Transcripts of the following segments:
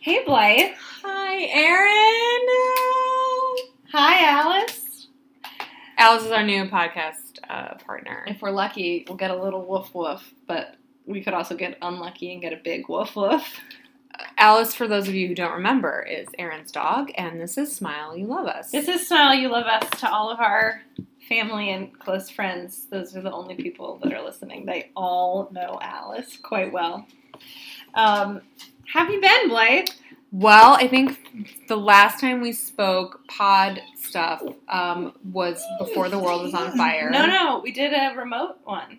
Hey, Blythe. Hi, Erin. Hi, Alice. Alice is our new podcast uh, partner. If we're lucky, we'll get a little woof woof, but we could also get unlucky and get a big woof woof. Alice, for those of you who don't remember, is Erin's dog, and this is Smile You Love Us. This is Smile You Love Us to all of our family and close friends. Those are the only people that are listening. They all know Alice quite well. Um, have you been, Blythe? Well, I think the last time we spoke pod stuff um, was before the world was on fire. No, no, we did a remote one.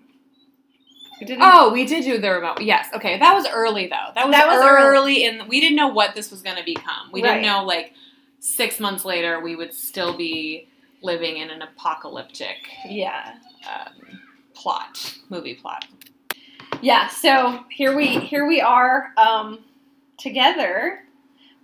We Oh, we did do the remote. Yes. Okay. That was early though. That was, That was early, in. We didn't know what this was going to become. We Right. didn't know like six months later we would still be living in an apocalyptic yeah, um, plot, movie plot. yeah. So here we here we are um, together.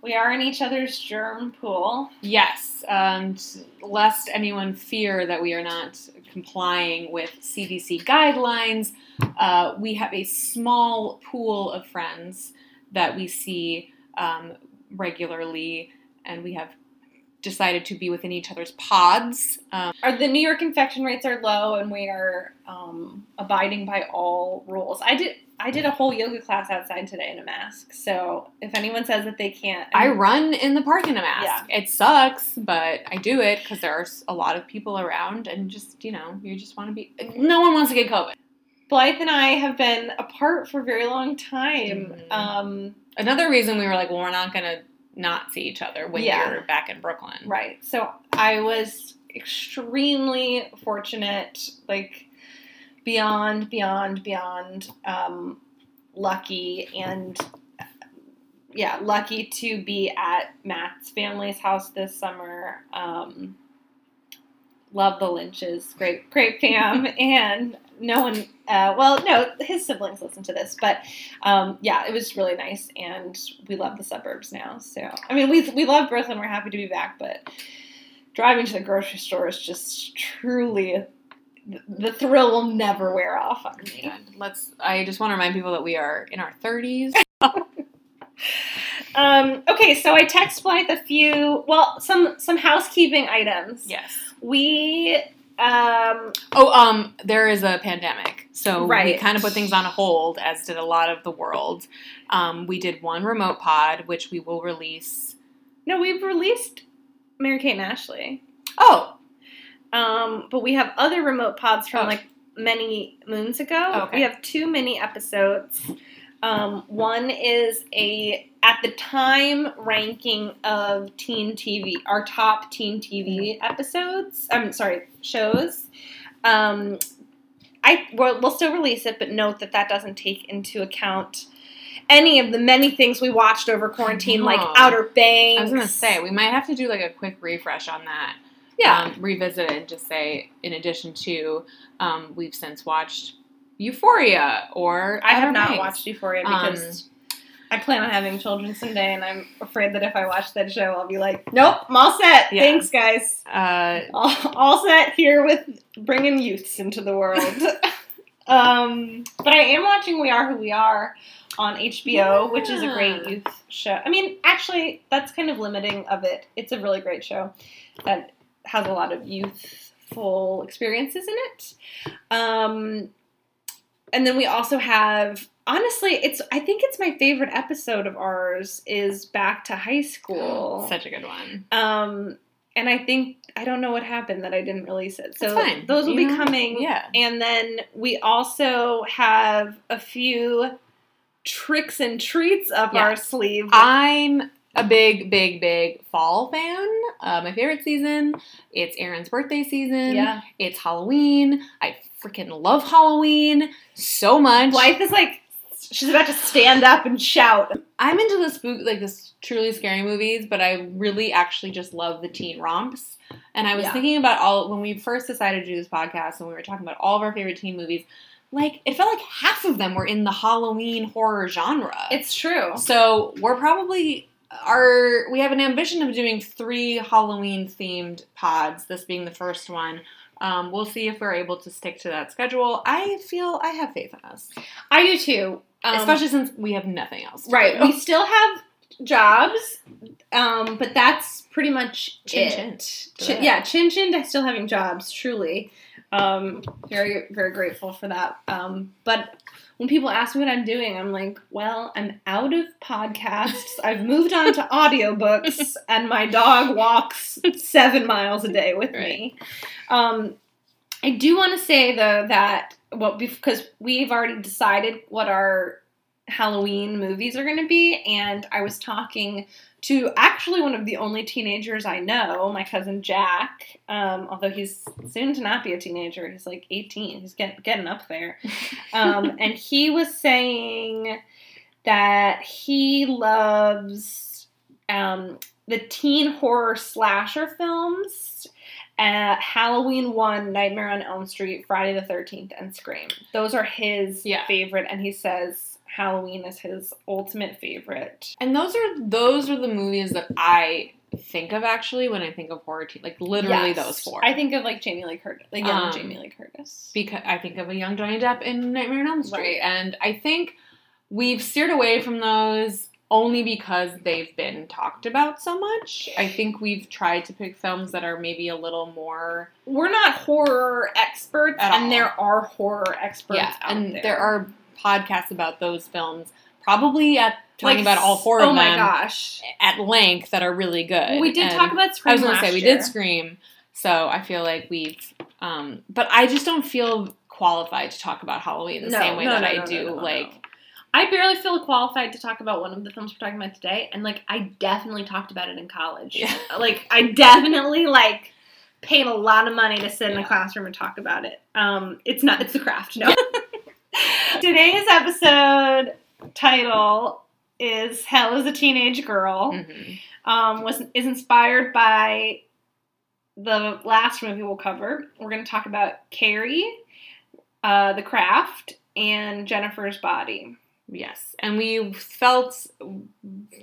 We are in each other's germ pool. Yes, and lest anyone fear that we are not complying with CDC guidelines, uh, we have a small pool of friends that we see um, regularly, and we have decided to be within each other's pods. Um, Our, the New York infection rates are low, and we are um, abiding by all rules. I did I did a whole yoga class outside today in a mask. So if anyone says that they can't, I run in the park in a mask. Yeah. It sucks, but I do it because there's a lot of people around, and just you know, you just want to be. No one wants to get COVID. Blythe and I have been apart for a very long time. Mhm. Um, Another reason we were like, well, we're not gonna not see each other when Yeah. you're back in Brooklyn. Right. So I was extremely fortunate, like beyond, beyond, beyond um, lucky and yeah, lucky to be at Matt's family's house this summer. Um, love the Lynches, great, great fam, and no one. Uh, well, no, his siblings listen to this, but um, yeah, it was really nice, and we love the suburbs now. So, I mean, we we love Brooklyn. We're happy to be back, but driving to the grocery store is just truly the, thrill will never wear off on me. Let's. I just want to remind people that we are in our 30s. Um, okay, so I text Blythe a few, well, some some housekeeping items. yes. We um, Oh, um, there is a pandemic, so we kind of put things on hold, as did a lot of the world. Um, we did one remote pod, which we will release. no, we've released Mary Kate and Ashley. Oh, Um, but we have other remote pods from Oh. like many moons ago. Oh, okay. We have two mini episodes. Um, one is a at the time ranking of teen TV, our top teen TV episodes. I'm sorry, shows. Um, I we'll, we'll still release it, but note that that doesn't take into account any of the many things we watched over quarantine, like. Outer Banks. I was gonna say we might have to do like a quick refresh on that. Yeah. um, revisit it and just say, in addition to, um, we've since watched Euphoria or I have not Banks. watched Euphoria Um, because I plan on having children someday, and I'm afraid that if I watch that show, I'll be like, "Nope, I'm all set. Yeah. Thanks, guys. Uh, All, all set here with bringing youths into the world." um, but I am watching We Are Who We Are on HBO, which is a great youth show. I mean, actually, that's kind of limiting of it. It's a really great show that has a lot of youthful experiences in it. Um, and then we also have honestly it's i think it's my favorite episode of ours is back to high school such a good one. um and i think i don't know what happened that i didn't release it so those will You be know? coming Yeah. and then we also have a few tricks and treats up Yeah. our sleeve I'm a big, big, big fall fan. Uh, my favorite season. It's Erin's birthday season. yeah It's Halloween. I freaking love Halloween so much. Wife is like she's about to stand up and shout I'm into the spook, like this truly scary movies, but I really actually just love the teen romps. And I was Yeah. thinking about all when we first decided to do this podcast, and we were talking about all of our favorite teen movies. Like it felt like half of them were in the Halloween horror genre. it's true so we're probably are we have an ambition of doing three Halloween themed pods. This being the first one. Um, we'll see if we're able to stick to that schedule. I feel I have faith in us. I do too. Um, Especially since we have nothing else. Right. do. We still have jobs, um, but that's pretty much Chin it. chin. Chin- yeah, chin chin to still having jobs. Truly, um, very very grateful for that. Um, but when people ask me what I'm doing, I'm like, well, I'm out of podcasts. I've moved on to audiobooks, and my dog walks seven miles a day with me. Um, I do want to say though that well, because we've already decided what our Halloween movies are going to be, and I was talking to actually one of the only teenagers I know, my cousin Jack. Um, although he's soon to not be a teenager, he's like 18. He's get, getting up there, um, and he was saying that he loves um, the teen horror slasher films. Uh, Halloween 1, Nightmare on Elm Street, Friday the 13th, and Scream. Those are his Yeah. favorite, and he says Halloween is his ultimate favorite. And those are those are the movies that I think of actually when I think of horror. Te- like literally Yes. those four. I think of like Jamie Lee Curtis, like young Um, Jamie Lee Curtis. because I think of a young Johnny Depp in Nightmare on Elm Street, Right. and I think we've steered away from those only because they've been talked about so much. I think we've tried to pick films that are maybe a little more We're not horror experts, and all. there are horror experts yeah, out and there. there. are podcasts about those films, probably at talking Like, about all four oh of my them gosh. at length that are really good. We did And- talk about Scream I was gonna last say we year. did Scream, so I feel like we've. Um, but I just don't feel qualified to talk about Halloween the No, same way no, that no, I do like. I barely feel qualified to talk about one of the films we're talking about today, and like I definitely talked about it in college. Yeah. Like I definitely like paid a lot of money to sit in a Yeah. classroom and talk about it. Um, it's not it's the craft. No. Today's episode title is "Hell is a Teenage Girl." Mhm. um, was is inspired by the last movie we'll cover. We're going to talk about Carrie, uh, The Craft, and Jennifer's Body. Yes, and we felt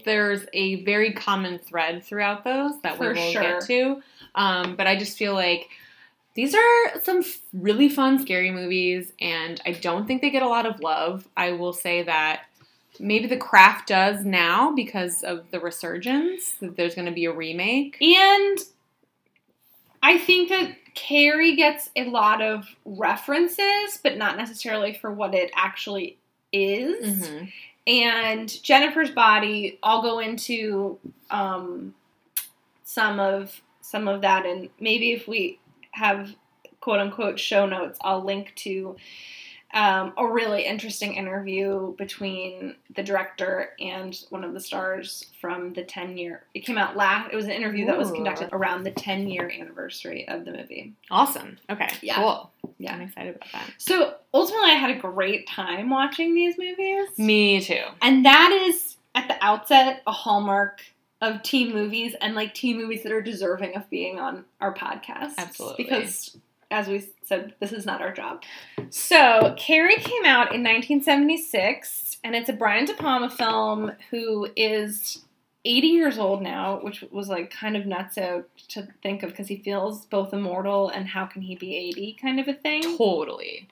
there's a very common thread throughout those that For we will sure. get to. Um, but I just feel like these are some really fun, scary movies, and I don't think they get a lot of love. I will say that maybe The Craft does now because of the resurgence. That there's going to be a remake. And I think that Carrie gets a lot of references, but not necessarily for what it actually is. Mhm. and Jennifer's body. I'll go into um, some of some of that, and maybe if we have quote unquote show notes, I'll link to um, a really interesting interview between the director and one of the stars from the 10 year it came out last it was an interview that was conducted around the 10 year anniversary of the movie Awesome. Okay. Yeah. Cool. Yeah. I'm excited about that. so ultimately i had a great time watching these movies Me too. And that is at the outset a hallmark of teen movies and like teen movies that are deserving of being on our podcast. Absolutely. Because as we said, this is not our job. So Carrie came out in 1976 and it's a Brian De Palma film who is 80 years old now, which was like kind of nuts to to think of because he feels both immortal and how can he be 80 kind of a thing. Totally.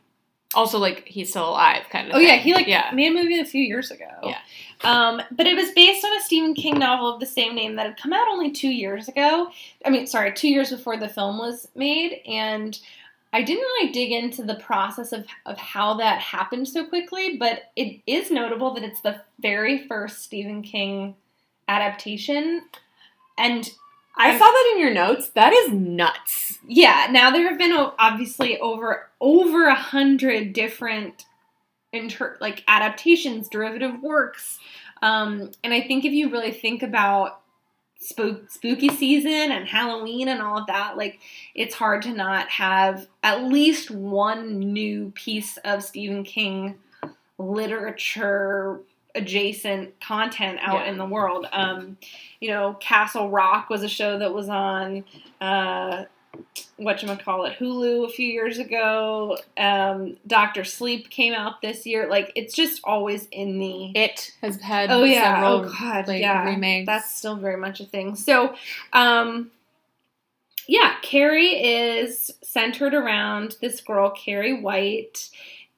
Also, like he's still alive, kind of. Oh thing. yeah, he like yeah. made a movie a few years ago. Yeah. Um, but it was based on a Stephen King novel of the same name that had come out only two years ago. I mean, sorry, two years before the film was made, and I didn't really dig into the process of of how that happened so quickly. But it is notable that it's the very first Stephen King adaptation, and I saw that in your notes. That is nuts. yeah, now there have been obviously over over a hundred different inter- like adaptations, derivative works, um, and I think if you really think about spook spooky season and Halloween and all of that, like it's hard to not have at least one new piece of Stephen King literature adjacent content out Yeah. in the world. Um, you know, Castle Rock was a show that was on uh whatchamacallit, Hulu a few years ago. Um Doctor Sleep came out this year. Like it's just always in the It has had Oh yeah, several oh god, like, yeah. remakes. That's still very much a thing. So, um yeah, Carrie is centered around this girl, Carrie White,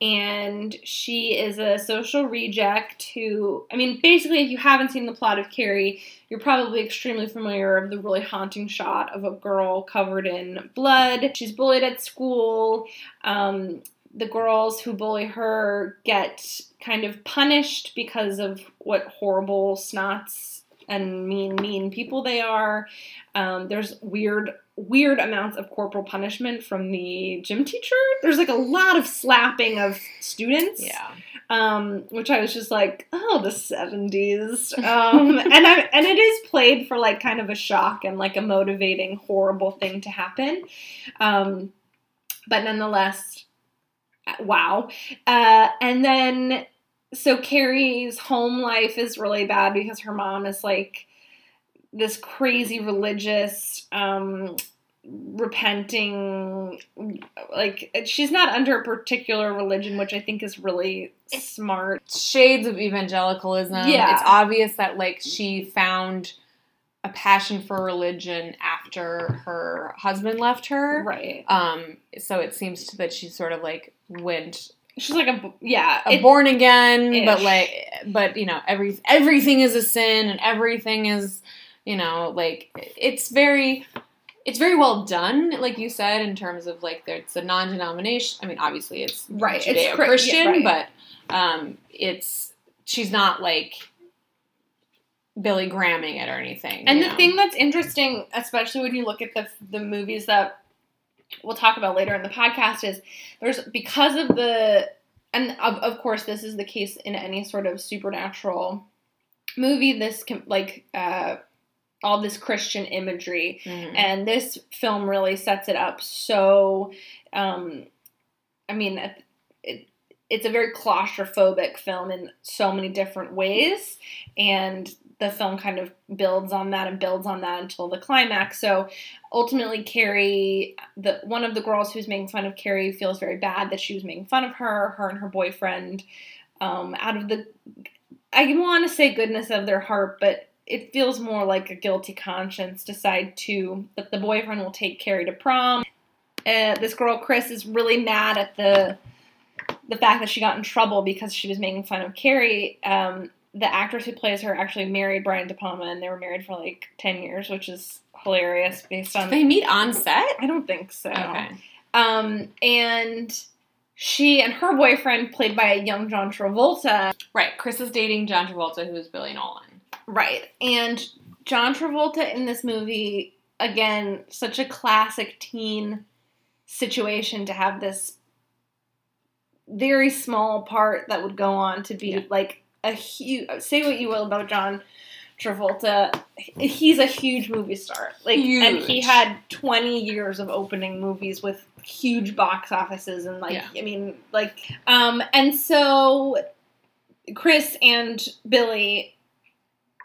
and she is a social reject who, I mean, basically, if you haven't seen the plot of Carrie, you're probably extremely familiar of the really haunting shot of a girl covered in blood. She's bullied at school. Um, the girls who bully her get kind of punished because of what horrible snots and mean, mean people they are. Um, there's weird, weird amounts of corporal punishment from the gym teacher. There's like a lot of slapping of students. Yeah. Um, which I was just like, oh, the seventies. Um, and I and it is played for like kind of a shock and like a motivating, horrible thing to happen. Um, but nonetheless, wow. Uh, and then so Carrie's home life is really bad because her mom is like this crazy religious um repenting like she's not under a particular religion which i think is really smart Shades of evangelicalism. Yeah. It's obvious that like she found a passion for religion after her husband left her. right Um, so it seems to, that she sort of like went she's like a yeah a it- born again, but like, but you know, every everything is a sin and everything is, you know, like it's very, it's very well done, like you said, in terms of like it's a non-denomination. I mean, obviously it's Right, it's Judeo Chri- Christian, yeah, right. but um, it's she's not like Billy Gramming it or anything. And the know? thing that's interesting, especially when you look at the the movies that we'll talk about later in the podcast, is there's because of the and of, of course this is the case in any sort of supernatural movie. This can like uh, all this Christian imagery, Mhm. and this film really sets it up so. Um, I mean, it, it's a very claustrophobic film in so many different ways, and the film kind of builds on that and builds on that until the climax. So ultimately, Carrie, the one of the girls who's making fun of Carrie, feels very bad that she was making fun of her. Her and her boyfriend, um, out of the, I want to say goodness of their heart, but it feels more like a guilty conscience. Decide to that the boyfriend will take Carrie to prom. Uh, this girl Chris is really mad at the the fact that she got in trouble because she was making fun of Carrie. Um, the actress who plays her actually married Brian De Palma, and they were married for like ten years, which is hilarious based on. they meet on set. I don't think so. Okay. Um, and she and her boyfriend, played by a young John Travolta, Right. Chris is dating John Travolta, who is Billy Nolan. Right? And John Travolta in this movie, again, such a classic teen situation to have this very small part that would go on to be Yeah. like a huge. Say what you will about John Travolta, he's a huge movie star. Like, and he had twenty years of opening movies with huge box offices and like, Yeah. I mean, like, um, and so Chris and Billy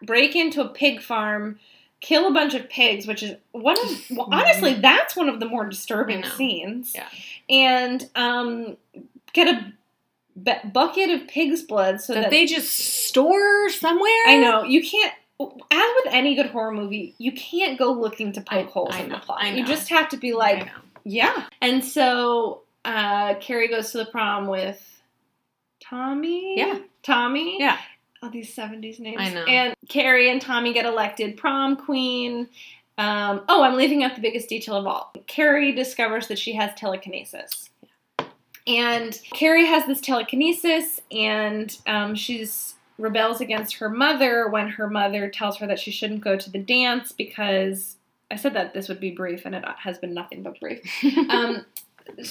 break into a pig farm. Kill a bunch of pigs, which is one of well, honestly that's one of the more disturbing scenes. Yeah. and um, get a bu- bucket of pig's blood so that, that, they just store somewhere. I know you can't. As with any good horror movie, you can't go looking to poke I- holes I in know, the plot. You just have to be like, yeah. And so uh, Carrie goes to the prom with Tommy. Yeah. Tommy. Yeah. All these seventies names. I know. And Carrie and Tommy get elected prom queen. Um, oh, I'm leaving out the biggest detail of all. Carrie discovers that she has telekinesis. And Carrie has this telekinesis, and um, she's rebels against her mother when her mother tells her that she shouldn't go to the dance because I said that this would be brief, and it has been nothing but brief. Um,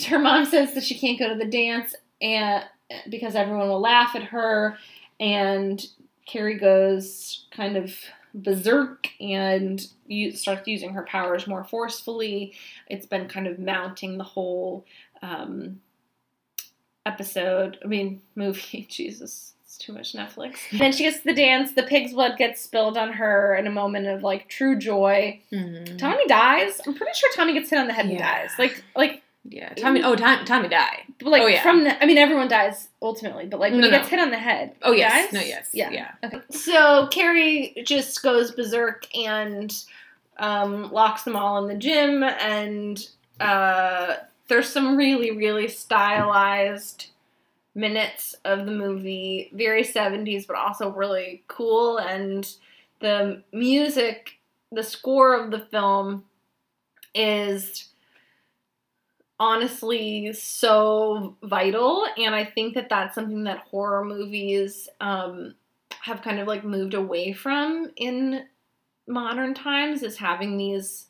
her mom says that she can't go to the dance and because everyone will laugh at her, and Carrie goes kind of berserk and starts using her powers more forcefully. It's been kind of mounting the whole um, episode. I mean, movie. Jesus, it's too much Netflix. then she gets to the dance. The pig's blood gets spilled on her in a moment of like true joy. Mhm. Tommy dies. I'm pretty sure Tommy gets hit on the head and Yeah. dies. Like, like, Yeah, Tommy. Oh, Tom, Tommy died. Like Oh, yeah. from the. I mean, everyone dies ultimately, but like when No, he no. gets hit on the head. Oh he yes, dies? no yes, Yeah. yeah. Okay. So Carrie just goes berserk and um, locks them all in the gym, and uh, there's some really, really stylized minutes of the movie, very 70s, but also really cool. And the music, the score of the film is honestly so vital. And I think that that's something that horror movies um, have kind of like moved away from in modern times is having these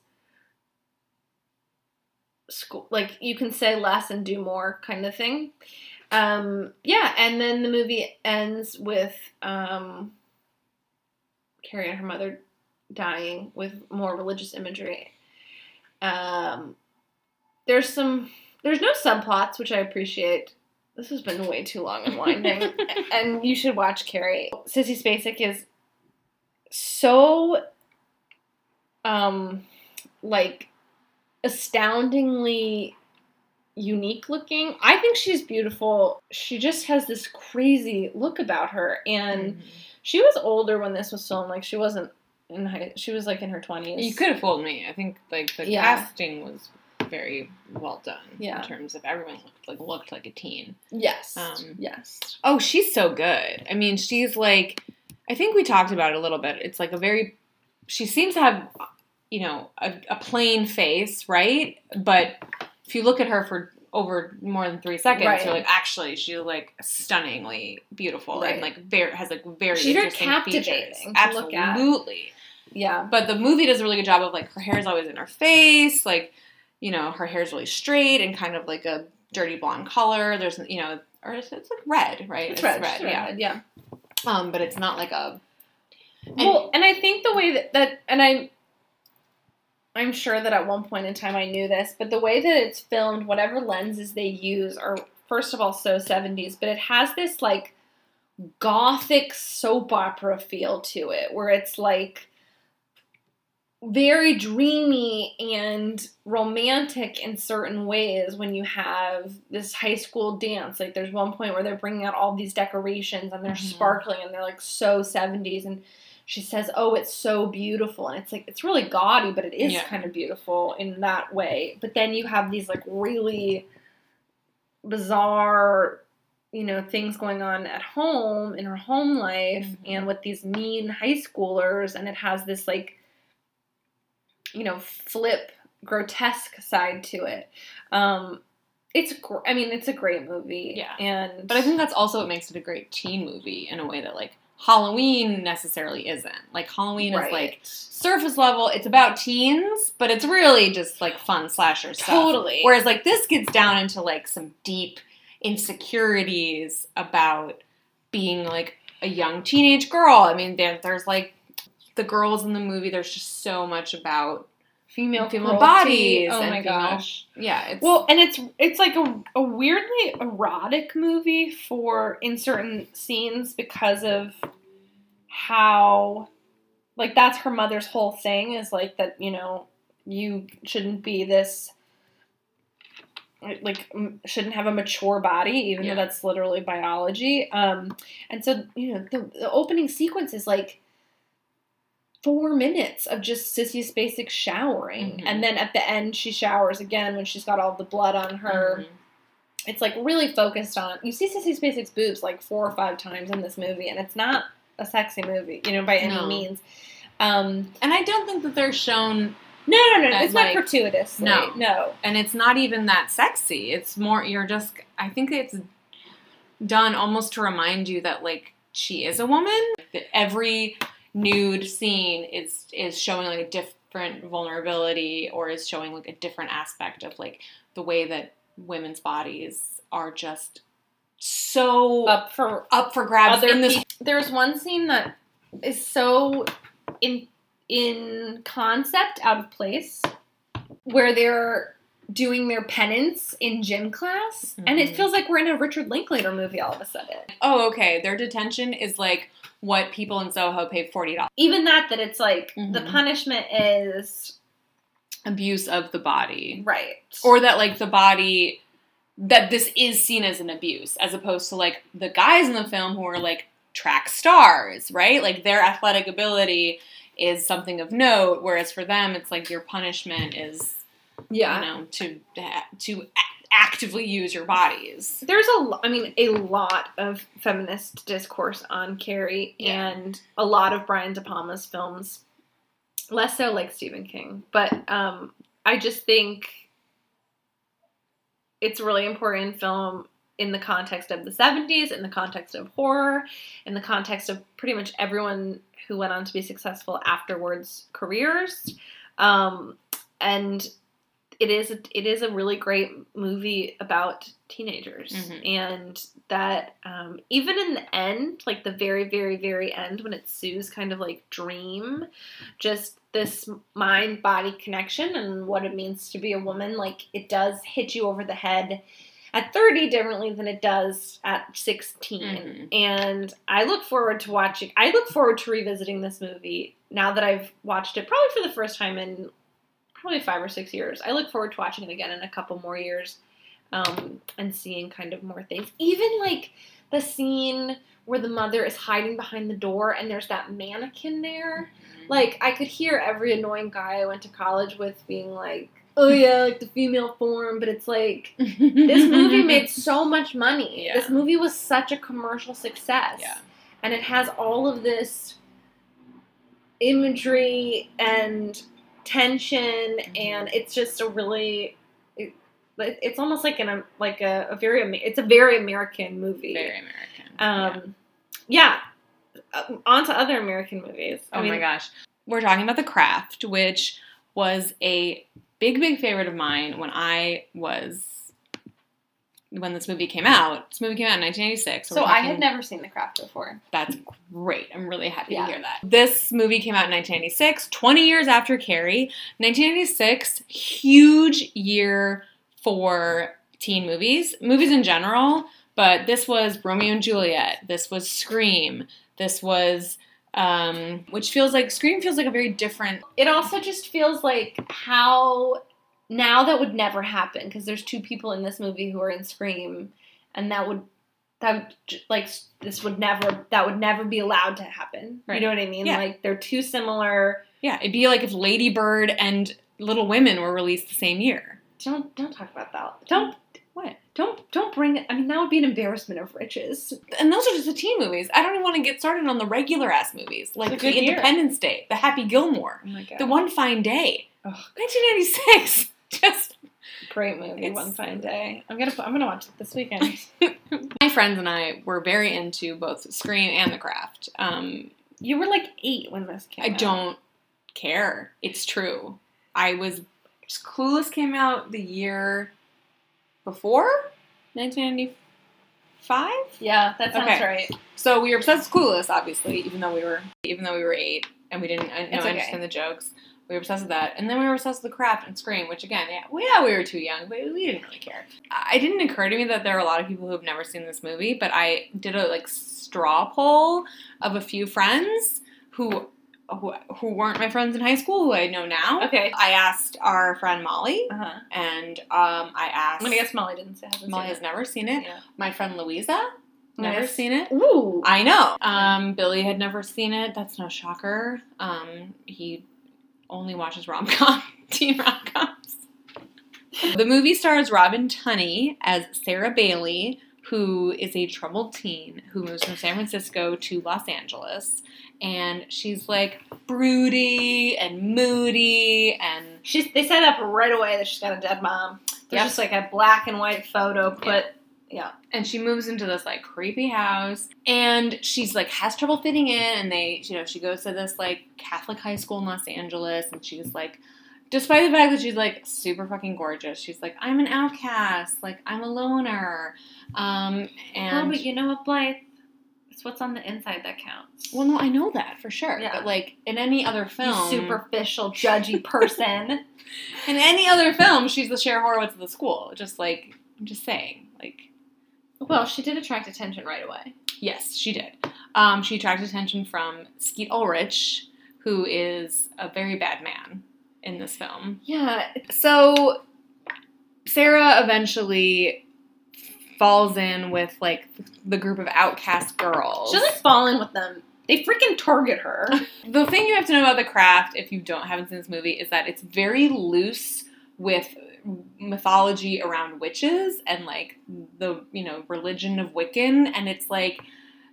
school like you can say less and do more kind of thing um yeah and then the movie ends with um carrie and her mother dying with more religious imagery um there's some there's no subplots which i appreciate this has been way too long and winding and you should watch carrie sissy spacek is so um like astoundingly unique looking. I think she's beautiful. She just has this crazy look about her and Mhm. she was older when this was filmed. Like she wasn't in high she was like in her 20s. You could have fooled me. I think like the Yeah. casting was very well done Yeah. in terms of everyone looked like looked like a teen. Yes. Um, yes. Oh, she's so good. I mean, she's like I think we talked about it a little bit. It's like a very she seems to have you know a, a plain face, right? But if you look at her for over more than three seconds, Right. you're like, actually, she's like stunningly beautiful Right. and like very has like very She's very interesting captivating features. to look at. Absolutely. Yeah. But the movie does a really good job of like her hair is always in her face, like you know her hair's really straight and kind of like a dirty blonde color. There's you know, or it's, it's like red, right? It's red. It's yeah. red, yeah. Um, but it's not like a. And- well, and I think the way that, that and I I'm sure that at one point in time I knew this, but the way that it's filmed, whatever lenses they use are first of all so 70s, but it has this like gothic soap opera feel to it where it's like very dreamy and romantic in certain ways when you have this high school dance. Like there's one point where they're bringing out all these decorations and they're Mhm. sparkling and they're like so 70s and she says, "Oh, it's so beautiful." And it's like it's really gaudy, but it is Yeah. kind of beautiful in that way. But then you have these like really bizarre you know things going on at home in her home life Mhm. and with these mean high schoolers and it has this like you know flip grotesque side to it um it's gr- i mean it's a great movie Yeah. and But I think that's also what makes it a great teen movie in a way that like Halloween necessarily isn't. Like Halloween is like surface level. It's about teens, but it's really just like fun slasher stuff. totally Whereas like this gets down into like some deep insecurities about being like a young teenage girl. I mean, there, there's like the girls in the movie. There's just so much about female female bodies oh my female- gosh yeah. It's Well, and it's it's like a, a weirdly erotic movie for in certain scenes because of how like that's her mother's whole thing is like that you know you shouldn't be this like m- shouldn't have a mature body even Yeah. though that's literally biology um and so you know the, the opening sequence is like four minutes of just Sissy Spacek showering Mhm. and then at the end she showers again when she's got all the blood on her Mhm. it's like really focused on you see Sissy Spacek's boobs like four or five times in this movie and it's not a sexy movie you know by any No. means um and I don't think that they're shown no no no And, it's like, not gratuitous no. no and it's not even that sexy. It's more you're just I think it's done almost to remind you that like she is a woman. That every nude scene is is showing like a different vulnerability or is showing like a different aspect of like the way that women's bodies are just so up for up for grabs in this there's one scene that is so in in concept out of place where they're doing their penance in gym class and it Mhm. feels like we're in a Richard Linklater movie all of a sudden. Oh okay. Their detention is like what people in Soho pay forty dollars. Even that that it's like the Mhm. punishment is abuse of the body. Right. Or that like the body that this is seen as an abuse as opposed to like the guys in the film who are like track stars right? Like their athletic ability is something of note whereas for them it's like your punishment is yeah you know to to actively use your bodies. There's a, lo- I mean, a lot of feminist discourse on Carrie Yeah. and a lot of Brian De Palma's films. Less so like Stephen King, but um, I just think it's a really important film in the context of the 70s, in the context of horror, in the context of pretty much everyone who went on to be successful afterwards careers. Um, and it is a, it is a really great movie about teenagers Mhm. and that um, even in the end like the very very very end when it's sue's kind of like dream just this mind body connection and what it means to be a woman like it does hit you over the head at 30 differently than it does at 16 Mhm. and i look forward to watching i look forward to revisiting this movie now that i've watched it probably for the first time in probably five or six years i look forward to watching it again in a couple more years um, and seeing kind of more things even like the scene where the mother is hiding behind the door and there's that mannequin there like I could hear every annoying guy I went to college with being like, "Oh yeah, like the female form," but it's like this movie made so much money. Yeah. This movie was such a commercial success. Yeah. And it has all of this imagery and tension Mm-hmm. and it's just a really it, it's almost like an like a, a very it's a very American movie. very American. Um yeah. Uh, on to other American movies. Oh I mean, my gosh. We're talking about The Craft, which was a big, big favorite of mine when I was when this movie came out. This movie came out in 1986. So we're I had never seen The Craft before. That's great. I'm really happy Yeah. to hear that. This movie came out in 1986, 20 years after Carrie. 1986, huge year for teen movies, movies in general, but this was Romeo and Juliet. This was Scream. This was, um, which feels like, Scream feels like a very different. it also just feels like how now that would never happen because there's two people in this movie who are in Scream, and that would that would like this would never that would never be allowed to happen. Right. You know what I mean? Yeah. Like they're too similar. Yeah, it'd be like if Lady Bird and Little Women were released the same year. Don't don't talk about that. Don't What? don't don't bring it. I mean, that would be an embarrassment of riches. And those are just the teen movies. I don't even want to get started on the regular ass movies, like It's a good the year. Independence Day, the Happy Gilmore, Oh the One Fine Day, Ugh. 1996. Just great movie. One fine day. I'm gonna I'm gonna watch it this weekend. my friends and I were very into both Scream and The Craft. Um, you were like eight when this came. Out. I out. don't care. It's true. I was Clueless came out the year before 1995. Yeah, that sounds Okay. right. So we were obsessed with Clueless, obviously, even though we were even though we were eight and we didn't know okay. understand the jokes. We were obsessed with that, and then we were obsessed with the craft and Scream, which again, yeah, well, yeah, we were too young, but we didn't really care. I- It didn't occur to me that there are a lot of people who have never seen this movie, but I did a like straw poll of a few friends who who, who weren't my friends in high school, who I know now. Okay. I asked our friend Molly, Uh huh. and um, I asked. I'm gonna guess Molly didn't say. Molly has it. never seen it. Yeah. My friend Louisa, never seen it. Ooh. I know. Um, Billy had never seen it. That's no shocker. Um, he only watches rom com, teen rom coms. the movie stars Robin Tunney as Sarah Bailey, who is a troubled teen who moves from San Francisco to Los Angeles, and she's like broody and moody and She's. They set up right away that she's got a dead mom. There's Yep. just like a black and white photo put. And she moves into this like creepy house and she's like has trouble fitting in and they you know she goes to this like catholic high school in los angeles and she's like despite the fact that she's like super fucking gorgeous she's like i'm an outcast like i'm a loner um and oh, but you know what, Blythe? It's what's on the inside that counts. well no i know that for sure Yeah. but like in any other you film superficial, judgy person. in any other film she's the Cher Horowitz of the school just like i'm just saying well, she did attract attention right away. Yes, she did. Um, she attracted attention from Skeet Ulrich, who is a very bad man in this film. Yeah. So Sarah eventually falls in with like the group of outcast girls. She doesn't fall in with them. They freaking target her. the thing you have to know about the craft, if you don't haven't seen this movie, is that it's very loose with mythology around witches and like the you know religion of Wiccan, and it's like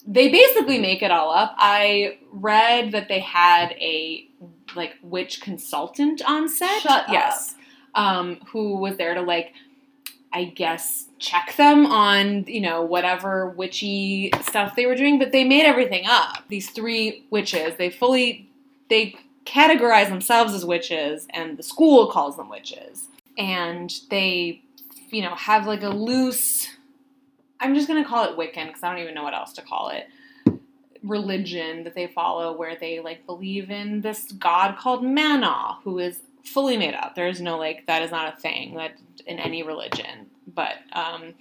they basically make it all up. I read that they had a like witch consultant on set. Shut yes, um, who was there to like I guess check them on, you know, whatever witchy stuff they were doing, but they made everything up. These three witches, they fully they categorize themselves as witches and the school calls them witches. And they, you know, have like a loose I'm just going to call it Wiccan because I don't even know what else to call it. Religion that they follow where they like believe in this god called Manon who is fully made up. There is no like that is not a thing that in any religion. But um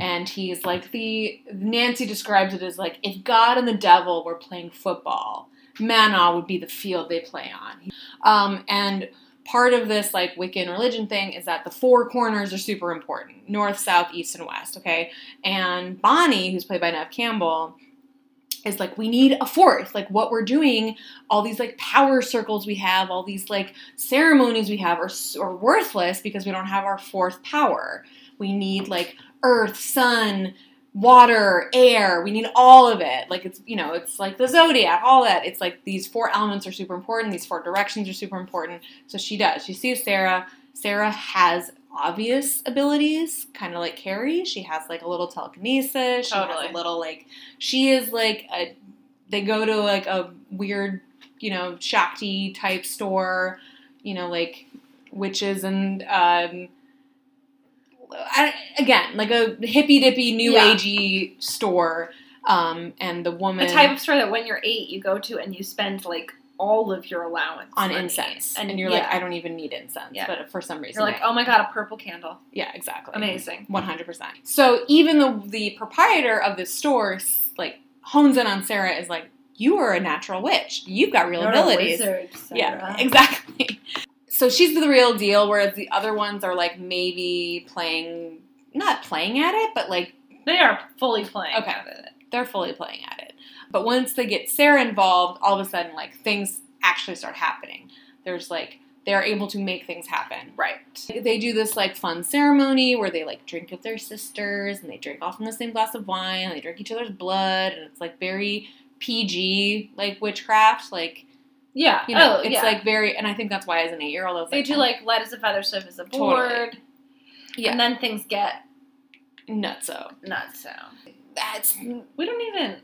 and he's like the Nancy describes it as like if God and the devil were playing football, Manon would be the field they play on. Um and part of this like Wiccan religion thing is that the four corners are super important. North, south, east, and west, okay? And Bonnie, who's played by Neve Campbell, is like we need a fourth like what we're doing all these like power circles we have all these like ceremonies we have are, are worthless because we don't have our fourth power we need like earth sun water air we need all of it like it's you know it's like the zodiac all that it's like these four elements are super important these four directions are super important so she does she sees sarah sarah has obvious abilities, kind of like Carrie. She has like a little telekinesis. She Totally. has a little like she is like a. They go to like a weird, you know, Shakti type store, you know, like witches and um. I, again, like a hippy dippy new Yeah. agey store, um, and the woman The type of store that when you're eight, you go to and you spend like all of your allowance on money. incense, and, and, you're yeah. like, I don't even need incense, Yeah. but for some reason, You're like, I- oh my god, a purple candle, yeah, exactly, amazing. One hundred percent. So even the the proprietor of this store like hones in on Sarah is like, you are a natural witch. You've got real You're a abilities. wizard, Yeah, exactly. So she's the real deal, whereas the other ones are like maybe playing, not playing at it, but like They are fully playing Okay. at it. they're fully playing at it. But once they get Sarah involved, all of a sudden, like things actually start happening. There's like they're able to make things happen. Right. They do this like fun ceremony where they like drink with their sisters and they drink off from the same glass of wine and they drink each other's blood and it's like very PG like witchcraft like Yeah. you know oh, it's yeah. like very and I think that's why as an eight year old they like do oh, like light as a feather, stiff as a Totally. board, yeah and then things get nutso nuts. So that's we don't even.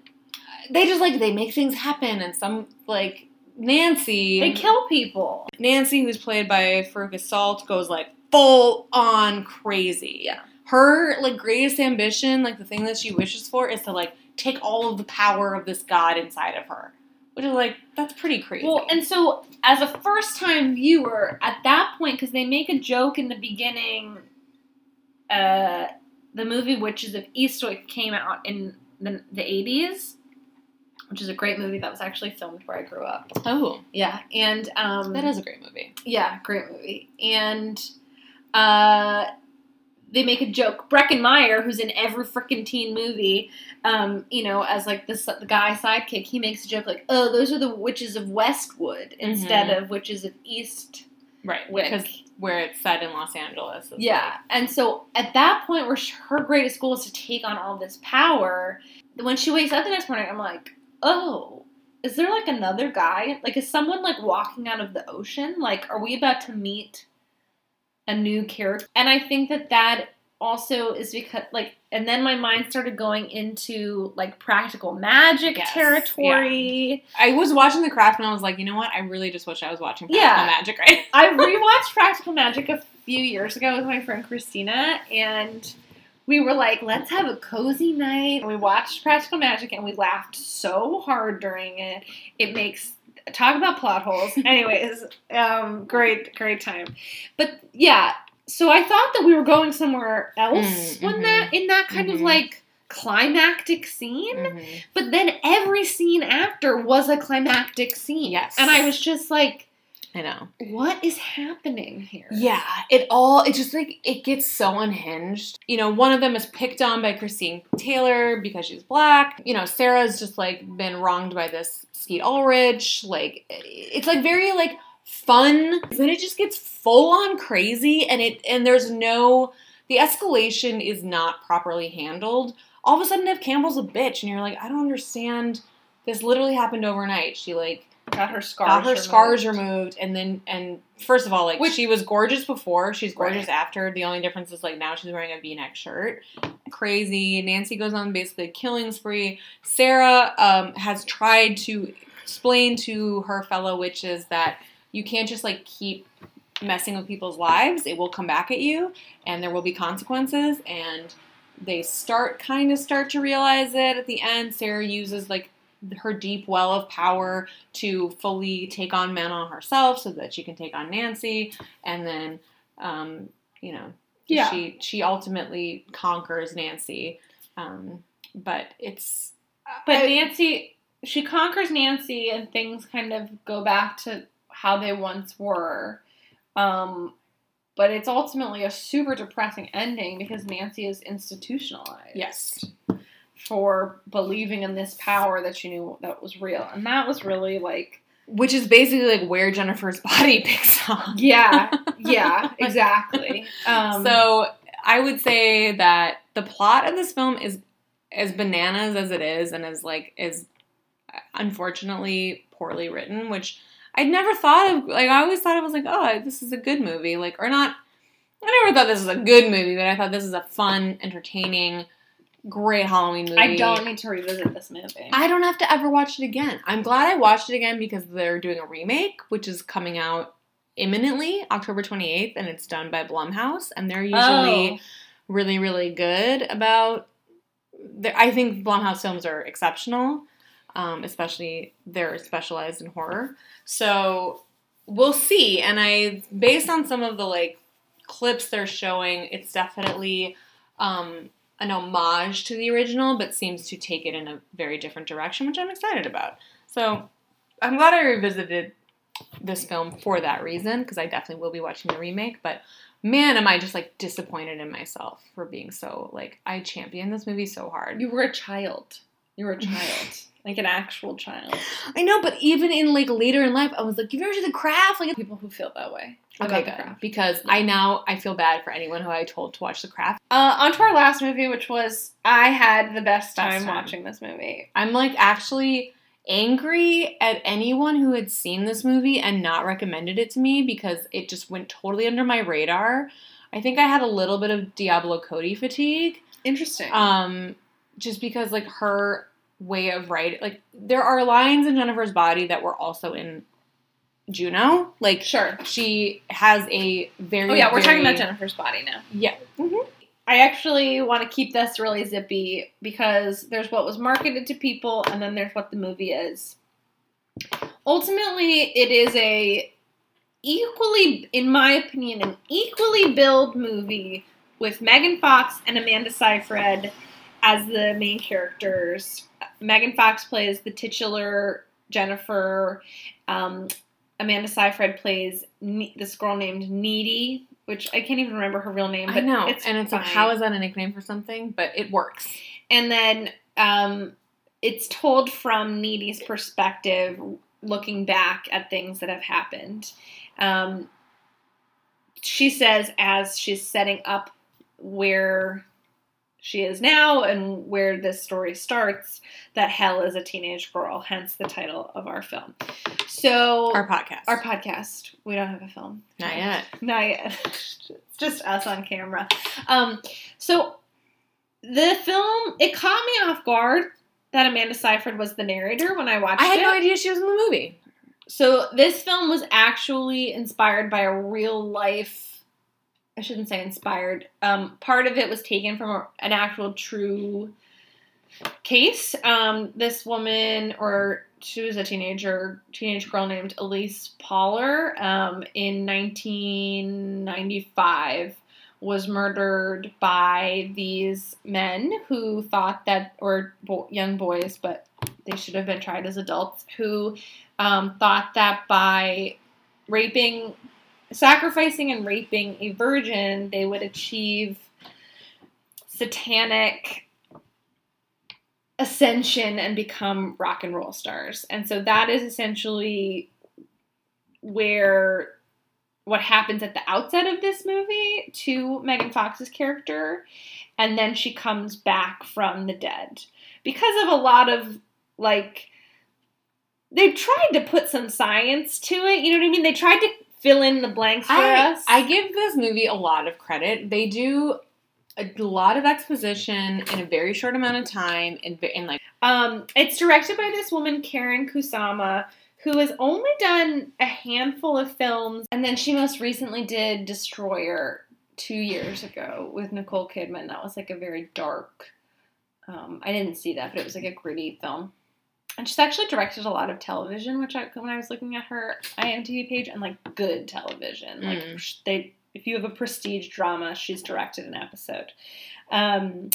they just like they make things happen and some like Nancy They kill people. Nancy, who's played by Fairuza Balk, goes like full on crazy. Yeah. Her like greatest ambition, like the thing that she wishes for, is to like take all of the power of this god inside of her. Which is like that's pretty crazy. Well, and so as a first time viewer, at that point, because they make a joke in the beginning, uh, the movie Witches of Eastwick came out in the, the 80s, which is a great movie that was actually filmed where I grew up. oh, Yeah, and um, that is a great movie. yeah, great movie. And uh, they make a joke. Breckin Meyer, who's in every freaking teen movie, um, you know, as like this the guy sidekick, he makes a joke like, "Oh, those are the witches of Westwood instead of witches of East." Right, Wick. because where it's set in Los Angeles. Yeah, and so at that point, where her greatest goal is to take on all this power, when she wakes up the next morning, I'm like, "Oh." Is there like another guy? Like, is someone like walking out of the ocean? Like, are we about to meet a new character. And I think that that also is because like and then my mind started going into like practical magic Yes, territory. like, I was watching The Craft and I was like, you know what? I really just wish I was watching Practical Yeah. Magic right I rewatched Practical Magic a few years ago with my friend Christina and we were like, let's have a cozy night. We watched Practical Magic and we laughed so hard during it. It makes talk about plot holes. Anyways, um, great, great time. But yeah, so I thought that we were going somewhere else Mm, when mhm. that in that kind of Mhm. like climactic scene. Mhm. But then every scene after was a climactic scene. Yes. And I was just like, I know. what is happening here? Yeah, it all it just like it gets so unhinged. You know, one of them is picked on by Christine Taylor because she's black. You know, Sarah's just like been wronged by this Skeet Ulrich. Like it's like very like fun. Then it just gets full on crazy and it and there's no the escalation is not properly handled. All of a sudden Neve Campbell's a bitch and you're like, I don't understand. This literally happened overnight. She like got her scars. got her removed. scars removed and then and first of all like Which- she was gorgeous before she's gorgeous Right. after the only difference is like now she's wearing a v-neck shirt crazy nancy goes on basically a killing spree sarah um, has tried to explain to her fellow witches that you can't just like keep messing with people's lives it will come back at you and there will be consequences and they start kind of start to realize it at the end sarah uses like her deep well of power to fully take on Manon herself so that she can take on Nancy and then um, you know Yeah. she she ultimately conquers Nancy um, but it's But I- Nancy, she conquers Nancy, and things kind of go back to how they once were. Um, but it's ultimately a super depressing ending because Nancy is institutionalized. yes For believing in this power that she knew that was real, and that was really like, which is basically like where Jennifer's body picks up yeah, yeah, exactly. Um, so I would say that the plot of this film is as bananas as it is, and as like is unfortunately poorly written, which I'd never thought of. Like I always thought it was like, oh, this is a good movie, like or not. I never thought this was a good movie, but I thought this is a fun, entertaining, great Halloween movie. I don't need to revisit this movie. I don't have to ever watch it again. I'm glad I watched it again because they're doing a remake, which is coming out imminently, October 28th, and it's done by Blumhouse, and they're usually Oh. really, really good about. I think Blumhouse films are exceptional, um, especially they're specialized in horror. So we'll see. And I, based on some of the like clips they're showing, it's definitely um, an homage to the original, but seems to take it in a very different direction, which I'm excited about. So I'm glad I revisited this film for that reason because I definitely will be watching the remake. But man, am I just like disappointed in myself for being so like I championed this movie so hard. You were a child. You were a child, like an actual child. I know, but even in like later in life, I was like, "You've ever seen The Craft?" Like, People who feel that way okay, good, because I now I feel bad for anyone who I told to watch The Craft. Uh, on to our last movie, which was I had the best time, Best time. watching this movie. I'm like actually angry at anyone who had seen this movie and not recommended it to me because it just went totally under my radar. I think I had a little bit of Diablo Cody fatigue. Interesting. Um, just because like her way of writing, like there are lines in Jennifer's body that were also in Juno. Like sure. she has a very Oh yeah, we're talking about Jennifer's body now. Yeah. Mm-hmm. I actually want to keep this really zippy because there's what was marketed to people and then there's what the movie is. Ultimately, it is a equally, in my opinion, an equally billed movie with Megan Fox and Amanda Seyfried as the main characters. Megan Fox plays the titular Jennifer. Um, Amanda Seyfried plays ne- this girl named Needy, which I can't even remember her real name. I But know, it's and it's like, how is that a nickname for something? But it works. And then um, it's told from Needy's perspective, looking back at things that have happened. Um, she says, as she's setting up where she is now and where this story starts, that Hell is a teenage girl, hence the title of our film. So, Our podcast. our podcast, we don't have a film. Not yet. Not yet. it's just us on camera. Um, so the film it caught me off guard that Amanda Seyfried was the narrator when I watched it I had it. no idea she was in the movie. So this film was actually inspired by a real life. I shouldn't say inspired. Um, part of it was taken from an actual true case. Um, this woman, or she was a teenager, teenage girl named Elyse Pahler, um, in 1995, was murdered by these men who thought that, or bo- young boys, but they should have been tried as adults, who um, thought that by raping, sacrificing and raping a virgin, they would achieve satanic ascension and become rock and roll stars. And so that is essentially where what happens at the outset of this movie to Megan Fox's character, and then she comes back from the dead because of a lot of like they tried to put some science to it. You know what I mean? They tried to fill in the blanks for I, us. I give this movie a lot of credit. They do a lot of exposition in a very short amount of time, and, and like Um, it's directed by this woman, Karyn Kusama, who has only done a handful of films, and then she most recently did Destroyer two years ago with Nicole Kidman. That was like a very dark. Um, I didn't see that, but it was like a gritty film. And she's actually directed a lot of television, which I, when I was looking at her IMDb page, and like good television. Like Mm. they, if you have a prestige drama, she's directed an episode. Um,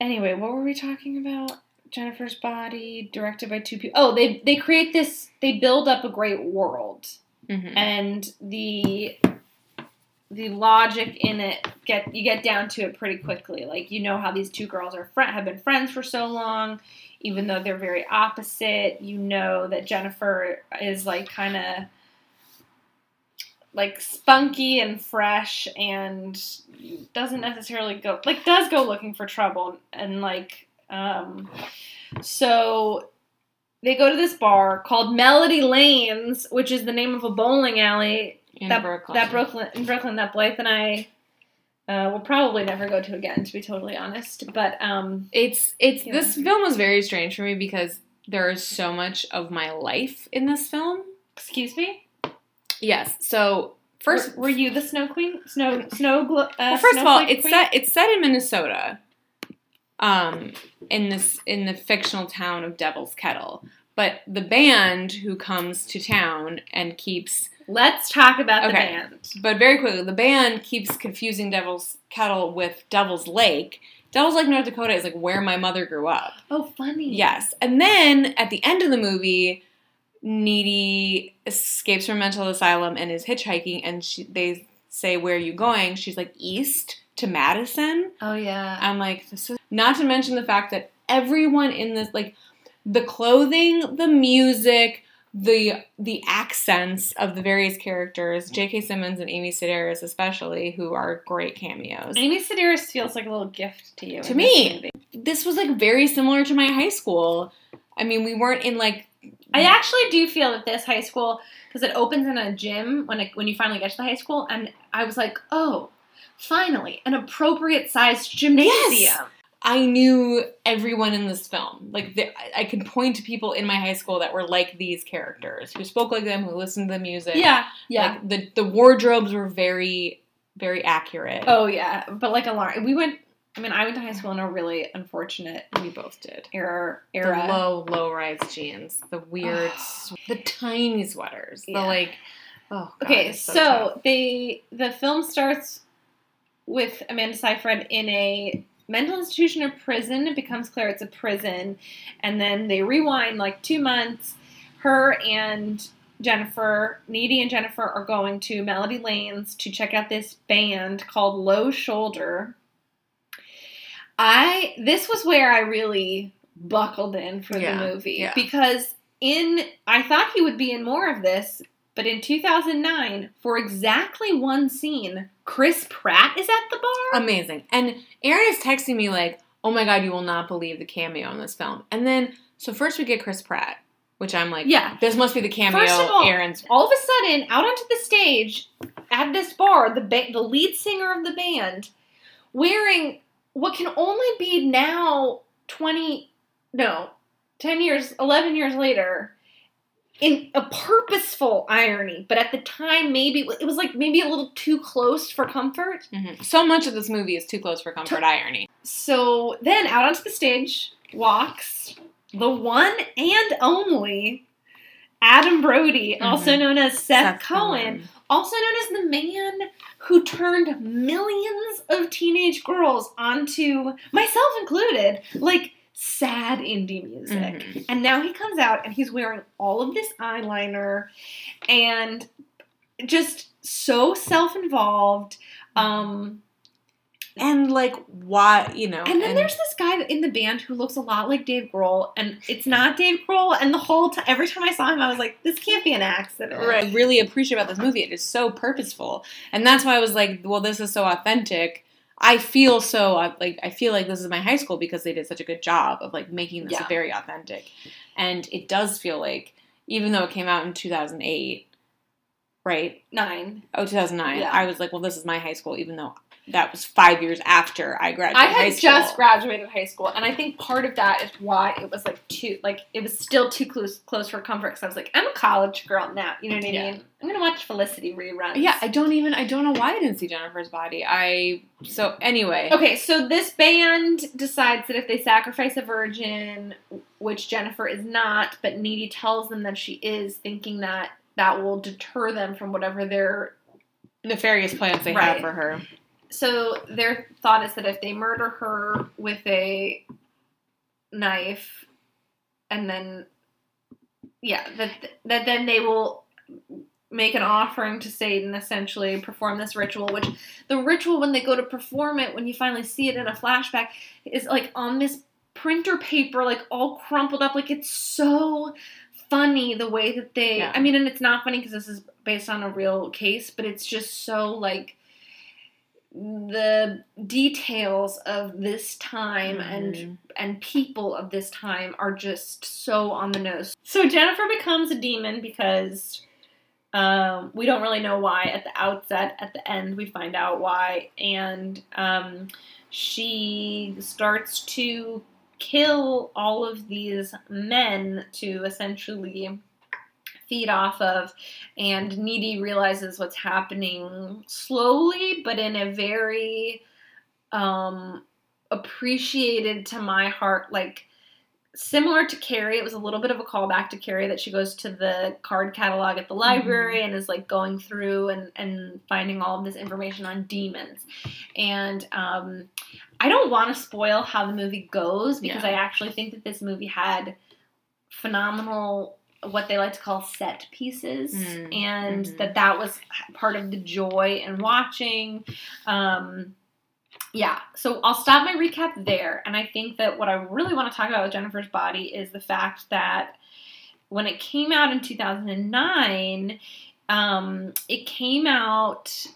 anyway, what were we talking about? Jennifer's Body, directed by two people. Oh, they they create this. They build up a great world, mhm. and the the logic in it get you get down to it pretty quickly. Like you know how these two girls are friend have been friends for so long, even though they're very opposite. You know that Jennifer is like kind of like spunky and fresh and doesn't necessarily go like does go looking for trouble and like um so they go to this bar called Melody Lanes, which is the name of a bowling alley in that Brooklyn. that Brooklyn in Brooklyn that Blythe and I uh, will probably never go to again, to be totally honest. But um, It's it's Yeah. this film was very strange for me because there is so much of my life in this film. excuse me. Yes. So first, were, were you the snow queen? Snow snow. Uh, well, first of all, it's queen? set it's set in Minnesota, um, in this in the fictional town of Devil's Kettle. But the band who comes to town and keeps, Let's talk about the band. but very quickly, the band keeps confusing Devil's Kettle with Devil's Lake. Devil's Lake, North Dakota, is like where my mother grew up. Oh, funny. Yes. And then at the end of the movie, Needy escapes from a mental asylum and is hitchhiking, and she, they say, Where are you going? She's like, East to Madison. Oh yeah. I'm like, this is not to mention the fact that everyone in this, like, the clothing, the music, the the accents of the various characters, J.K. Simmons and Amy Sedaris especially, who are great cameos. Amy Sedaris feels like a little gift to you. To in this me. This was like very similar to my high school. I mean, we weren't in like I actually do feel that this high school, because it opens in a gym when it, when you finally get to the high school, and I was like, oh, finally, an appropriate sized gymnasium. I knew everyone in this film. Like the, I- could point to people in my high school that were like these characters, who spoke like them, who listened to the music. Yeah, yeah. Like the the wardrobes were very very accurate. oh yeah, but like a lot. We went. I mean, I went to high school in a really unfortunate we both did. era. The Era. low low rise jeans, the weird, the tiny sweaters, Yeah. the like. Oh, God, okay, so, tough. they the film starts with Amanda Seyfried in a mental institution or prison. It becomes clear it's a prison, and then they rewind like two months. Her and Jennifer, Needy and Jennifer, are going to Melody Lanes to check out this band called Low Shoulder. I this was where I really buckled in for Yeah, the movie yeah. because in I thought he would be in more of this, but in 2009, for exactly one scene, Chris Pratt is at the bar. amazing. And Erin is texting me like, "Oh my god, you will not believe the cameo in this film." And then so first we get Chris Pratt, which I'm like, Yeah. this must be the cameo. First of all, Erin's All of a sudden, out onto the stage at this bar, the ba- the lead singer of the band, wearing what can only be now 20 no 10 years 11 years later in a purposeful irony but at the time maybe it was like maybe a little too close for comfort Mhm. so much of this movie is too close for comfort irony. So then out onto the stage walks the one and only Adam Brody, also known as Seth, Cohen, also known as the man who turned millions of teenage girls onto, myself included, like sad indie music. Mhm. And now he comes out and he's wearing all of this eyeliner and just so self involved. Um, and like why you know And then there's this guy in the band who looks a lot like Dave Grohl, and it's not Dave Grohl. And the whole time, every time I saw him, I was like, "This can't be an accident." Right. I really appreciate about this movie. It is so purposeful, and that's why I was like, "Well, this is so authentic." I feel so uh, like I feel like this is my high school because they did such a good job of like making this Yeah. very authentic, and it does feel like even though it came out in two thousand eight, right? Nine. Oh, 2009. Yeah. I was like, well, this is my high school, even though that was five years after I graduated I had school. just graduated high school, and I think part of that is why it was like too like it was still too close close for comfort because I was like, I'm a college girl now. You know what I Yeah. mean? I'm gonna watch Felicity reruns. Yeah, I don't even I don't know why I didn't see Jennifer's body. I so anyway. Okay, so this band decides that if they sacrifice a virgin, which Jennifer is not, but Needy tells them that she is, thinking that that will deter them from whatever their Nefarious plans they Right. have for her. So their thought is that if they murder her with a knife and then yeah that that then they will make an offering to Satan essentially perform this ritual which the ritual when they go to perform it when you finally see it in a flashback is like on this printer paper like all crumpled up like it's so funny the way that they Yeah. I mean and it's not funny because this is based on a real case but it's just so like the details of this time and Mhm. and people of this time are just so on the nose. So Jennifer becomes a demon because um, we don't really know why at the outset. At the end, we find out why, and um, she starts to kill all of these men to essentially feed off of and needy realizes what's happening slowly but in a very um appreciated to my heart like similar to Carrie it was a little bit of a callback to Carrie that she goes to the card catalog at the library and is like going through and and finding all of this information on demons and um I don't want to spoil how the movie goes because Yeah. I actually think that this movie had phenomenal what they like to call set pieces Mm, and mhm. that that was part of the joy in watching um yeah so i'll stop my recap there and i think that what i really want to talk about with jennifer's body is the fact that when it came out in 2009 um it came out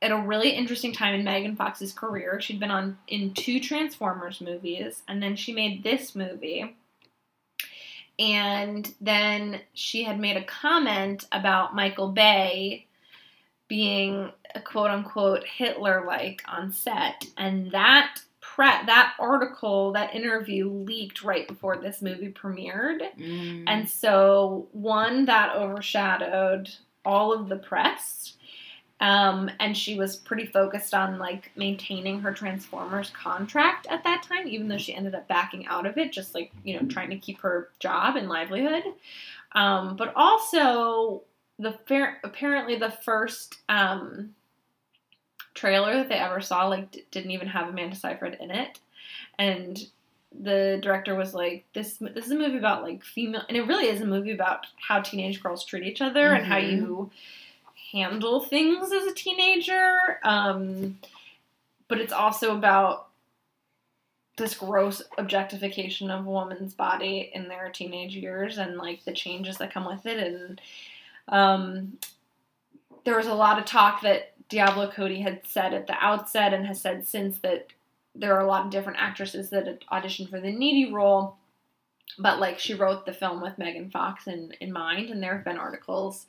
at a really interesting time in Megan Fox's career. She'd been on in two Transformers movies, and then she made this movie. And then she had made a comment about Michael Bay being a quote unquote Hitler like on set. And that pre- that article, that interview leaked right before this movie premiered. Mm. And so, one, that overshadowed all of the press. Um, and she was pretty focused on like maintaining her Transformers contract at that time, even though she ended up backing out of it, just like, you know, trying to keep her job and livelihood. Um, but also, the fair, apparently the first um, trailer that they ever saw like d- didn't even have Amanda Seyfried in it, and the director was like, "This this is a movie about like female, and it really is a movie about how teenage girls treat each other and how Mhm. you handle things as a teenager." Um, but it's also about this gross objectification of a woman's body in their teenage years and like the changes that come with it and um, there was a lot of talk that Diablo Cody had said at the outset and has said since that there are a lot of different actresses that auditioned for the needy role, but like she wrote the film with Megan Fox in, in mind, and there have been articles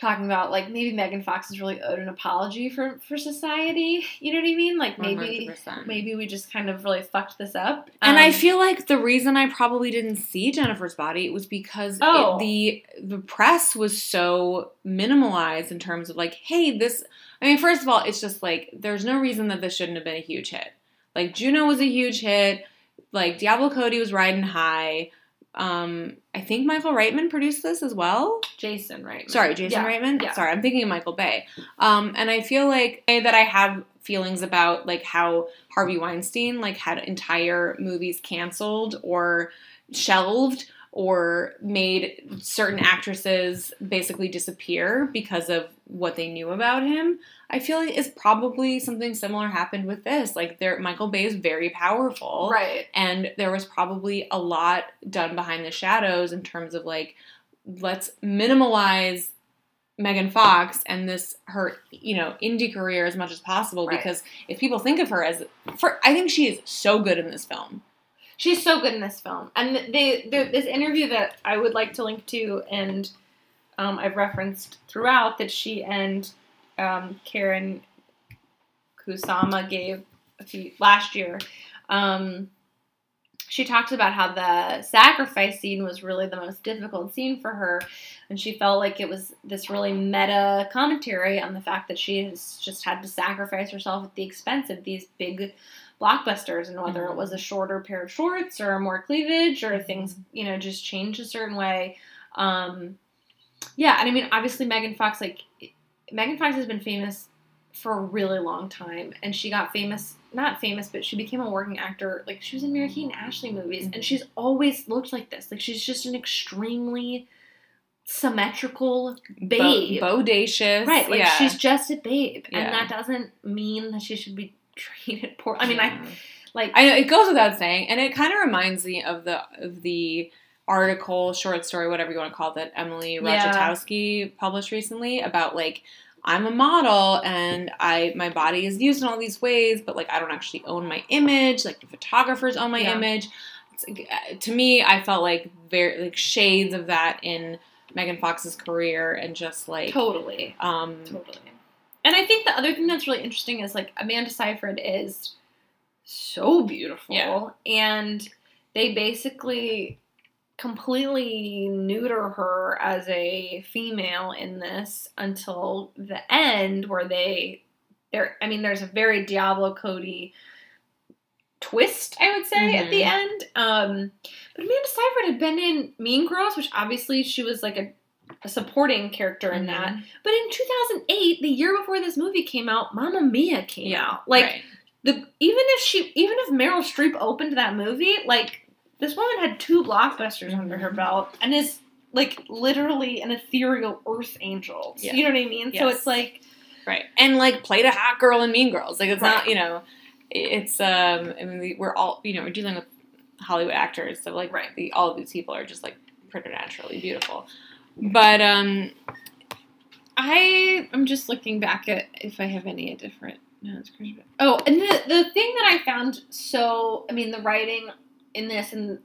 talking about like maybe Megan Fox is really owed an apology for for society. You know what I mean? Like maybe 100%. maybe we just kind of really fucked this up. And I Um, feel like the reason I probably didn't see Jennifer's body was because it- Oh. the the press was so minimalized in terms of like, hey, this. I mean, first of all, it's just like there's no reason that this shouldn't have been a huge hit. Like Juno was a huge hit. Like Diablo Cody was riding high. Um, I think Michael Reitman produced this as well. Jason, right? Sorry, Jason Yeah, Reitman. yeah. Sorry, I'm thinking of Michael Bay. Um, and I feel like that I have feelings about like how Harvey Weinstein like had entire movies canceled or shelved or made certain actresses basically disappear because of what they knew about him. I feel like it's probably something similar happened with this. Like there Michael Bay is very powerful. Right. And there was probably a lot done behind the shadows in terms of like let's minimalize Megan Fox and this her you know indie career as much as possible Right. because if people think of her as for I think she is so good in this film. She's so good in this film, and they, they this interview that I would like to link to, and um, I've referenced throughout that she and um, Karyn Kusama gave a few last year. Um, she talked about how the sacrifice scene was really the most difficult scene for her, and she felt like it was this really meta commentary on the fact that she has just had to sacrifice herself at the expense of these big blockbusters and whether it was a shorter pair of shorts or more cleavage or things you know just changed a certain way um yeah and i mean obviously megan fox like megan fox has been famous for a really long time and she got famous not famous but she became a working actor like she was in mary kate and ashley movies and she's always looked like this like she's just an extremely symmetrical babe Bo- bodacious. Right, like yeah. she's just a babe, Yeah. and that doesn't mean that she should be treated poor. I mean, I like I know it goes without saying, and it kind of reminds me of the of the article, short story, whatever you want to call it, that Emily Yeah. Ratajkowski published recently about like I'm a model and I my body is used in all these ways, but like I don't actually own my image. Like the photographers own my Yeah. image. Like, uh, to me, I felt like very like shades of that in Megan Fox's career, and just like totally, um, totally. And I think the other thing that's really interesting is like Amanda Seyfried is so beautiful, Yeah. and they basically completely neuter her as a female in this until the end, where they there. I mean, there's a very Diablo Cody twist, I would say, at the Mhm. end. Um, but Amanda Seyfried had been in Mean Girls, which obviously she was like a, a supporting character in that. mhm. But in 2008, the year before this movie came out, Mamma Mia came out. Like Right. the even if she even if Meryl Streep opened that movie, like this woman had two blockbusters under her Mhm. belt and is like literally an ethereal earth angel. Yeah. You know what I mean? So it's like Right. And like played a hot girl in Mean Girls. Like it's Right. not, you know, it's um I mean we- we're all, you know, we're dealing with Hollywood actors, so like Right. the all of these people are just like preternaturally beautiful. But um I am just looking back at if I have any different. No, it's crazy. Oh, and the the thing that I found so I mean the writing in this and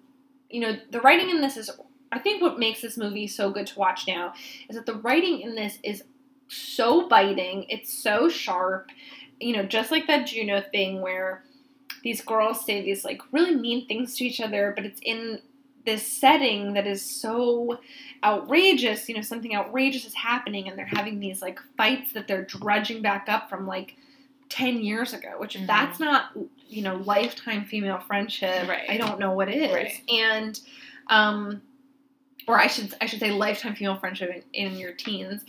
you know the writing in this is I think what makes this movie so good to watch now is that the writing in this is so biting. It's so sharp. You know, just like that Juno thing where these girls say these like really mean things to each other, but it's in this setting that is so outrageous. You know, something outrageous is happening, and they're having these like fights that they're drudging back up from like 10 years ago, which if Mhm. that's not, you know, lifetime female friendship, Right. I don't know what is. Right. And, um, or I should I should say lifetime female friendship in, in your teens,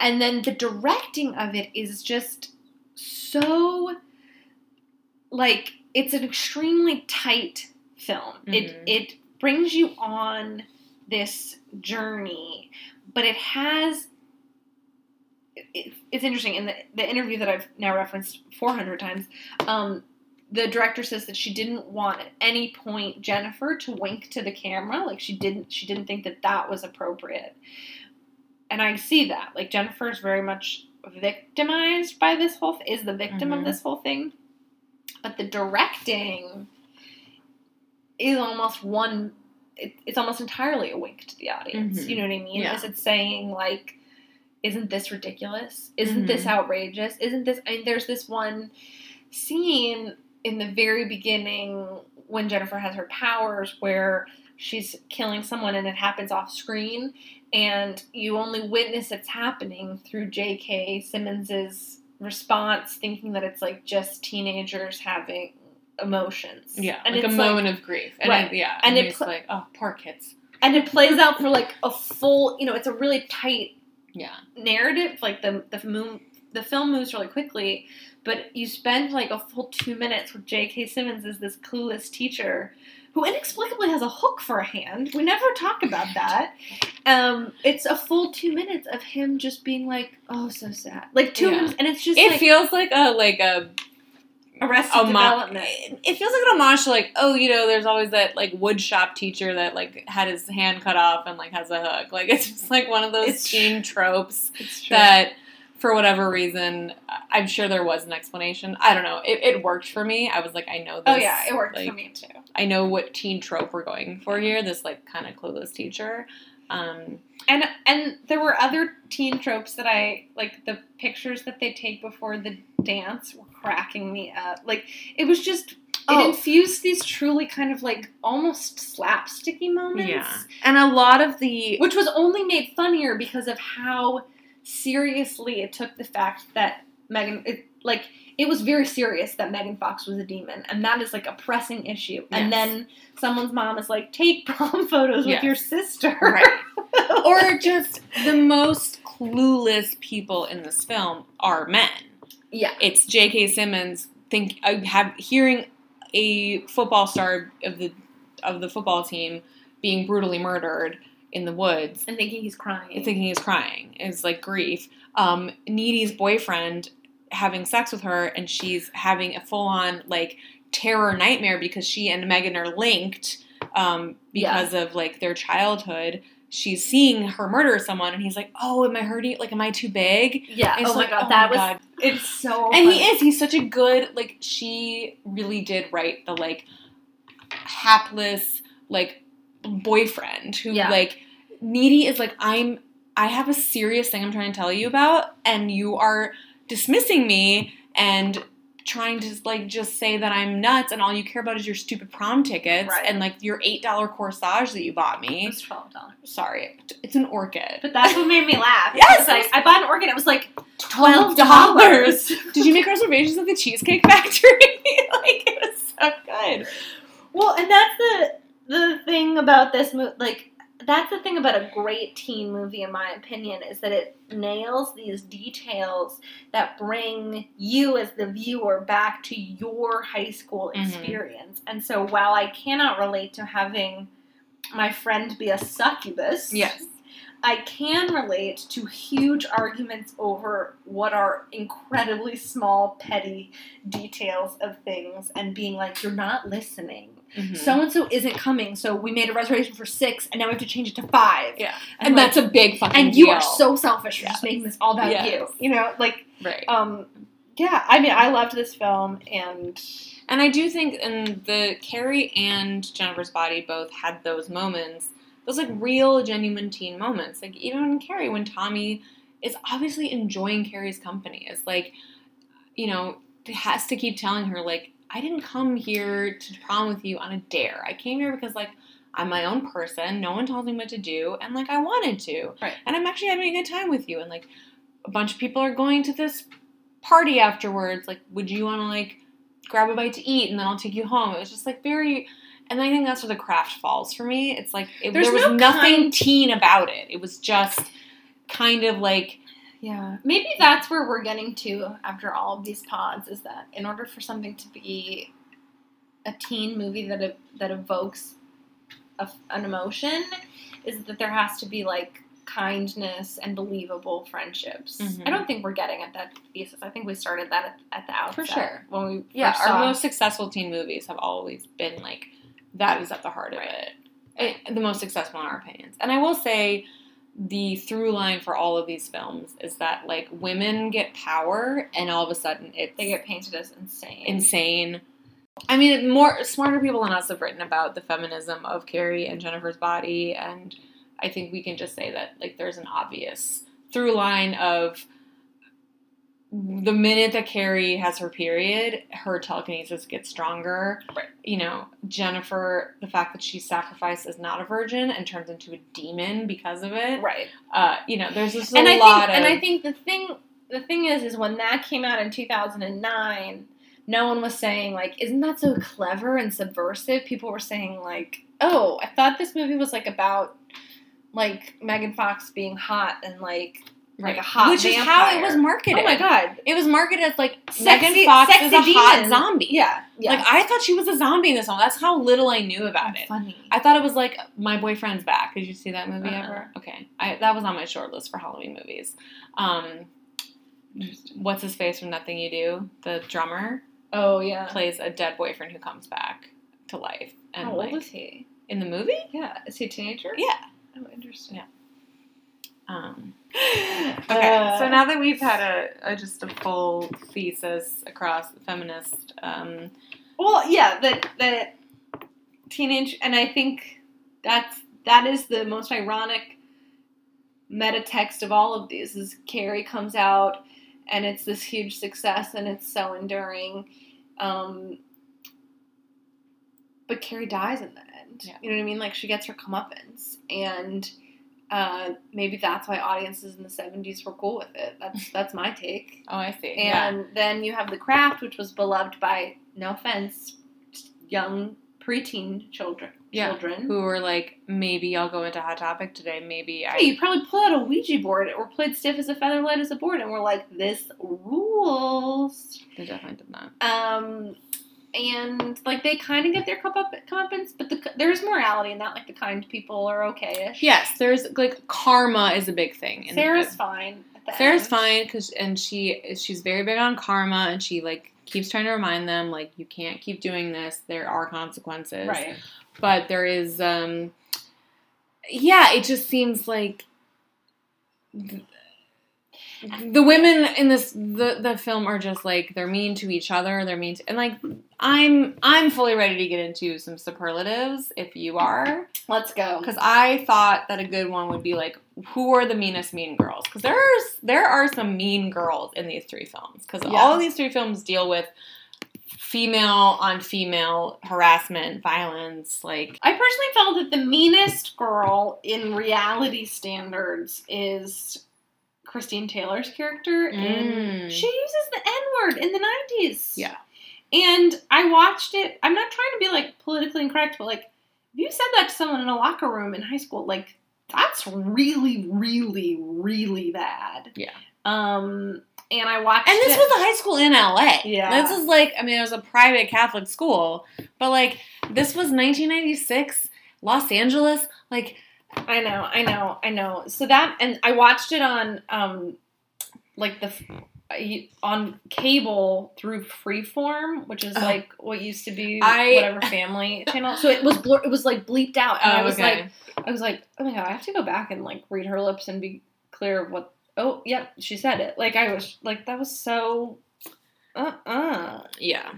and then the directing of it is just so like it's an extremely tight film. It Mhm. it brings you on this journey, but it has. It, it's interesting in the the interview that I've now referenced 400 times. Um, the director says that she didn't want at any point Jennifer to wink to the camera, like she didn't she didn't think that that was appropriate. And I see that. Like Jennifer is very much victimized by this whole is the victim Mhm. of this whole thing. But the directing is almost one it, it's almost entirely a wink to the audience. Mhm. You know what I mean? Yeah. Is it saying like isn't this ridiculous? Isn't this outrageous? Isn't this I mean there's this one scene in the very beginning when Jennifer has her powers where she's killing someone and it happens off screen and you only witness it's happening through J.K. Simmons's response thinking that it's like just teenagers having emotions. yeah, And like a it's moment of grief. And Right. I, yeah. And And, it it's pl- like, oh, poor kids. and it plays out for like a full, you know, it's a really tight Yeah. narrative. Like the the moon, the film moves really quickly, but you spend like a full two minutes with J.K. Simmons as this clueless teacher who inexplicably has a hook for a hand. We never talk about that. Um, it's a full two minutes of him just being like, "Oh, so sad," like two Yeah. minutes, and it's just It like feels like a like a Arrested homage. Development. It feels like an homage to like oh you know there's always that like woodshop teacher that like had his hand cut off and like has a hook. Like it's just like one of those It's teen tropes that for whatever reason I'm sure there was an explanation. I don't know. It, it worked for me. I was like I know this. oh yeah, it worked like, for me too. I know what teen trope we're going for here. This like kind of clueless teacher. Um, And and there were other teen tropes that I like. The pictures that they take before the dance were cracking me up. Like it was just. It Oh. infused these truly kind of like almost slapsticky moments. yeah, and a lot of the which was only made funnier because of how seriously it took the fact that Megan, it, like, it was very serious that Megan Fox was a demon, and that is like a pressing issue. And Yes. then someone's mom is like, "Take prom photos Yes. with your sister," right. or just the most clueless people in this film are men. yeah, It's J.K. Simmons think I have hearing a football star of the of the football team being brutally murdered in the woods and thinking he's crying. and thinking he's crying. is like grief. Um, Needy's boyfriend having sex with her and she's having a full on like terror nightmare because she and Megan are linked um, because of like their childhood. She's seeing her murder someone and he's like, Oh, am I hurting? Like, am I too big? yeah. Oh my like, god, that was. God. It's so. And he is. He's such a good, like, she really did write the, like, hapless, like, boyfriend who, Yeah. like, needy is like, I'm, I have a serious thing I'm trying to tell you about, and you are dismissing me and trying to, like, just say that I'm nuts, and all you care about is your stupid prom tickets Right. and, like, your $8 corsage that you bought me. was twelve dollars. Sorry, it's an orchid. But that's what made me laugh. Yes! Like I bought an orchid. It was like Twelve dollars. Did you make reservations at the Cheesecake Factory? like it was so good. Well, and that's the the thing about this movie. Like that's the thing about a great teen movie, in my opinion, is that it nails these details that bring you as the viewer back to your high school Mhm. experience. And so, while I cannot relate to having my friend be a succubus, Yes. I can relate to huge arguments over what are incredibly small, petty details of things and being like, you're not listening. So and so isn't coming, so we made a reservation for six and now we have to change it to five. yeah, And, and, like, that's a big fucking and you deal. are so selfish for Yes. just making this all about Yes. you. You know, like right. um yeah, I mean I loved this film and and I do think, and the Carrie and Jennifer's Body both had those moments, those like real, genuine teen moments. Like even in Carrie, when Tommy is obviously enjoying Carrie's company, is like, you know, has to keep telling her like, I didn't come here to prom with you on a dare. I came here because like I'm my own person. No one tells me what to do, and like I wanted to. Right. And I'm actually having a good time with you, and like a bunch of people are going to this party afterwards. Like, would you want to like grab a bite to eat and then I'll take you home? It was just like very. And I think that's where the craft falls for me. It's like it, there was no nothing kind- teen about it. It was just kind of like Yeah, maybe that's where we're getting to after all of these pods is that in order for something to be a teen movie that ev- that evokes a, an emotion, is that there has to be like kindness and believable friendships. Mhm. I don't think we're getting at that thesis. I think we started that at, at the outset For sure. when we yeah. Our saw- most successful teen movies have always been like that is at the heart of it. it. The most successful in our opinions. And I will say the through line for all of these films is that like women get power and all of a sudden it's they get painted as insane. insane. I mean, more smarter people than us have written about the feminism of Carrie and Jennifer's body, and I think we can just say that like there's an obvious through line of the minute that Carrie has her period, her telekinesis gets stronger. Right. You know, Jennifer, the fact that she's sacrificed as not a virgin and turns into a demon because of it. right. Uh, you know, there's just a and I lot think, of and I think the thing the thing is is when that came out in 2009 no one was saying like isn't that so clever and subversive people were saying like oh i thought this movie was like about like megan fox being hot and like like a hot which is how it was marketed. Oh my god. It was marketed as like Sexy- Megan Fox is sexy a hot demon. zombie. Yeah. Yeah. Like I thought she was a zombie in this one. That's how little I knew about it. Funny. I thought it was like my boyfriend's back. Did you see that movie Uh-uh. ever? Okay, I, that was on my short list for Halloween movies. Um, what's his face from That Thing You Do? The drummer Oh yeah. plays a dead boyfriend who comes back to life. And How like old is he? in the movie? Yeah. Is he a teenager? Yeah. Oh, interesting. Yeah. Um, okay, so now that we've had a, a just a full thesis across feminist, um, Well, yeah, that that teenage, and I think that's that is the most ironic meta text of all of these. Is Carrie comes out, and it's this huge success, and it's so enduring. Um, but Carrie dies in the end. Yeah. You know what I mean? Like she gets her comeuppance, and uh, maybe that's why audiences in the '70s were cool with it. That's that's my take. oh, I see. yeah. And then you have The Craft, which was beloved by, no offense, young preteen children. Yeah. Children. Who were like, maybe I'll go into Hot Topic today. Maybe I. Hey, you probably pull out a Ouija board or played stiff as a feather, light as a board, and we're like, this rules. They definitely did not. Um, and like they kind of get their cup up comeuppance, but the, there's morality in that. Like the kind people are okay-ish. Yes, there's like karma is a big thing. in- Sarah's fine. At the Sarah's end. fine because and she she's very big on karma and she like keeps trying to remind them like you can't keep doing this. There are consequences. Right. But there is um yeah, it just seems like th- the women in this the the film are just like they're mean to each other. They're mean to, and like I'm I'm fully ready to get into some superlatives if you are. Let's go. Because I thought that a good one would be like, who are the meanest mean girls? Because there's there are some mean girls in these three films. Because Yeah. all of these three films deal with female on female harassment, violence. Like, I personally felt that the meanest girl in reality standards is Christine Taylor's character, and Mm. she uses the N word in the nineties. Yeah. and I watched it. I'm not trying to be like politically incorrect, but like, if you said that to someone in a locker room in high school, like that's really, really, really bad. Yeah. Um, and I watched. and this it- was a high school in LA. Yeah. this is like, I mean, it was a private Catholic school, but like, this was 1996, Los Angeles. Like, I know, I know, I know. So that, and I watched it on, um, like the on cable through Freeform, which is Oh. like what used to be I- whatever family channel. So it was blur- it was like bleeped out, and I oh, was okay. like, I was like, oh my god, I have to go back and like read her lips and be clear of what. Oh, yep, she said it. Like I was like that was so. Uh uh yeah.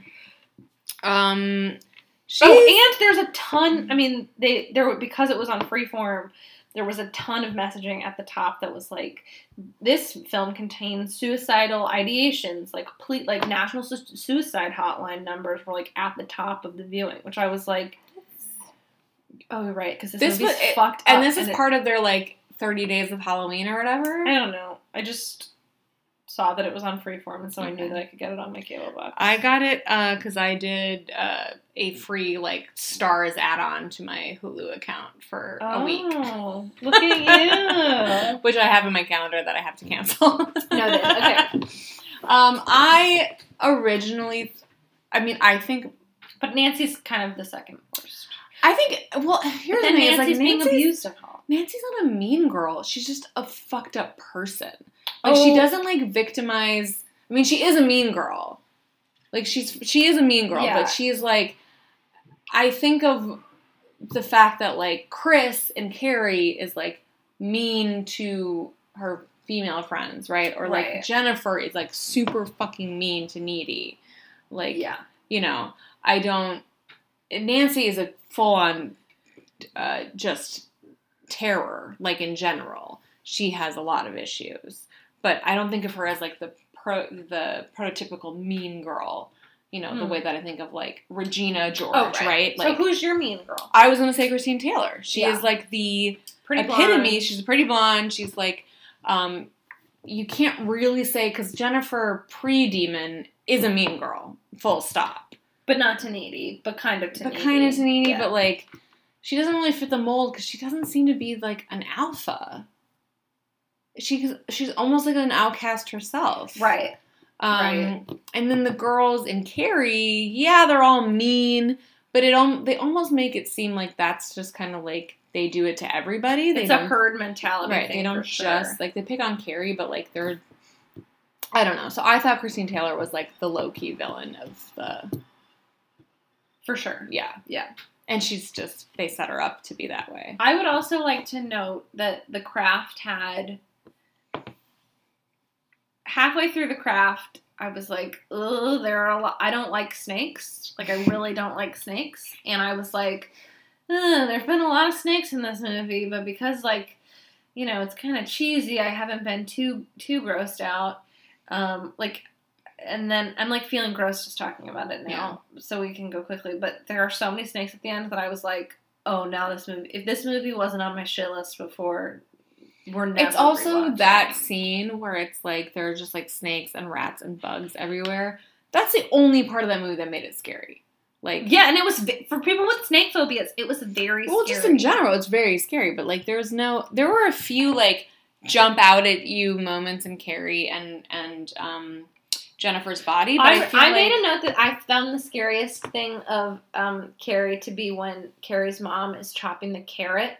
Um, she's, Oh, and there's a ton. I mean, they there because it was on Freeform. There was a ton of messaging at the top that was like, "This film contains suicidal ideations." Like, ple- like national su- suicide hotline numbers were like at the top of the viewing, which I was like, "Oh, you're right," because this, This movie's was- it- fucked up. and this is it- part of their like 30 days of Halloween or whatever. I don't know. I just saw that it was on Freeform, and so I knew that I could get it on my cable box. I got it because I did uh, a free like stars add-on to my Hulu account for a week, Oh, look at you. which I have in my calendar that I have to cancel. Noted. Okay. Um, I originally, I mean, I think, But Nancy's kind of the second worst. I think. Well, here's the thing: is like Nancy's being abused at home. Nancy's not a mean girl. She's just a fucked up person. Like she Oh. doesn't like victimize. I mean, she is a mean girl. Like she's she is a mean girl, Yeah. but she's like. I think of the fact that like Chris and Carrie is like mean to her female friends, right? Or like Right. Jennifer is like super fucking mean to Needy. Like Yeah. you know, I don't. Nancy is a full on, uh, just terror. Like in general, she has a lot of issues, but I don't think of her as like the pro the prototypical mean girl. You know, the Hmm. way that I think of like Regina George, Oh, right? right. Like so who's your mean girl? I was gonna say Christine Taylor. She Yeah. is like the Pretty epitome. blonde. She's pretty blonde. She's like, um, you can't really say because Jennifer pre demon is a mean girl. Full stop. but not to needy, but kind of to but needy. kind of to needy, Yeah. but like she doesn't really fit the mold because she doesn't seem to be like an alpha. She's she's almost like an outcast herself. Right. Um, Right. And then the girls in Carrie, yeah, they're all mean, but it they almost make it seem like that's just kind of like they do it to everybody. They It's a herd mentality. right. They don't for sure. just like they pick on Carrie, but like they're. I don't know. So I thought Christine Taylor was like the low key villain of the for sure. yeah Yeah. and she's just they set her up to be that way. I would also like to note that the craft had halfway through the craft, I was like, oh, there are a lot. I don't like snakes. Like, I really don't like snakes." And I was like, "There's been a lot of snakes in this movie, but because like, you know, it's kind of cheesy, I haven't been too too grossed out." Um, like, and then I'm like feeling gross just talking about it now, so we can go quickly. But there are so many snakes at the end that I was like, "Oh, now this movie. If this movie wasn't on my shit list before." We're never it's also rewatching that scene where it's like there are just like snakes and rats and bugs everywhere. That's the only part of that movie that made it scary. Like Yeah, and it was for people with snake phobias. It was very well, scary. just in general, it's very scary. But like, there's no, there were a few like jump out at you moments in Carrie and and um, Jennifer's body. But I, I, I like made a note that I found the scariest thing of um, Carrie to be when Carrie's mom is chopping the carrot,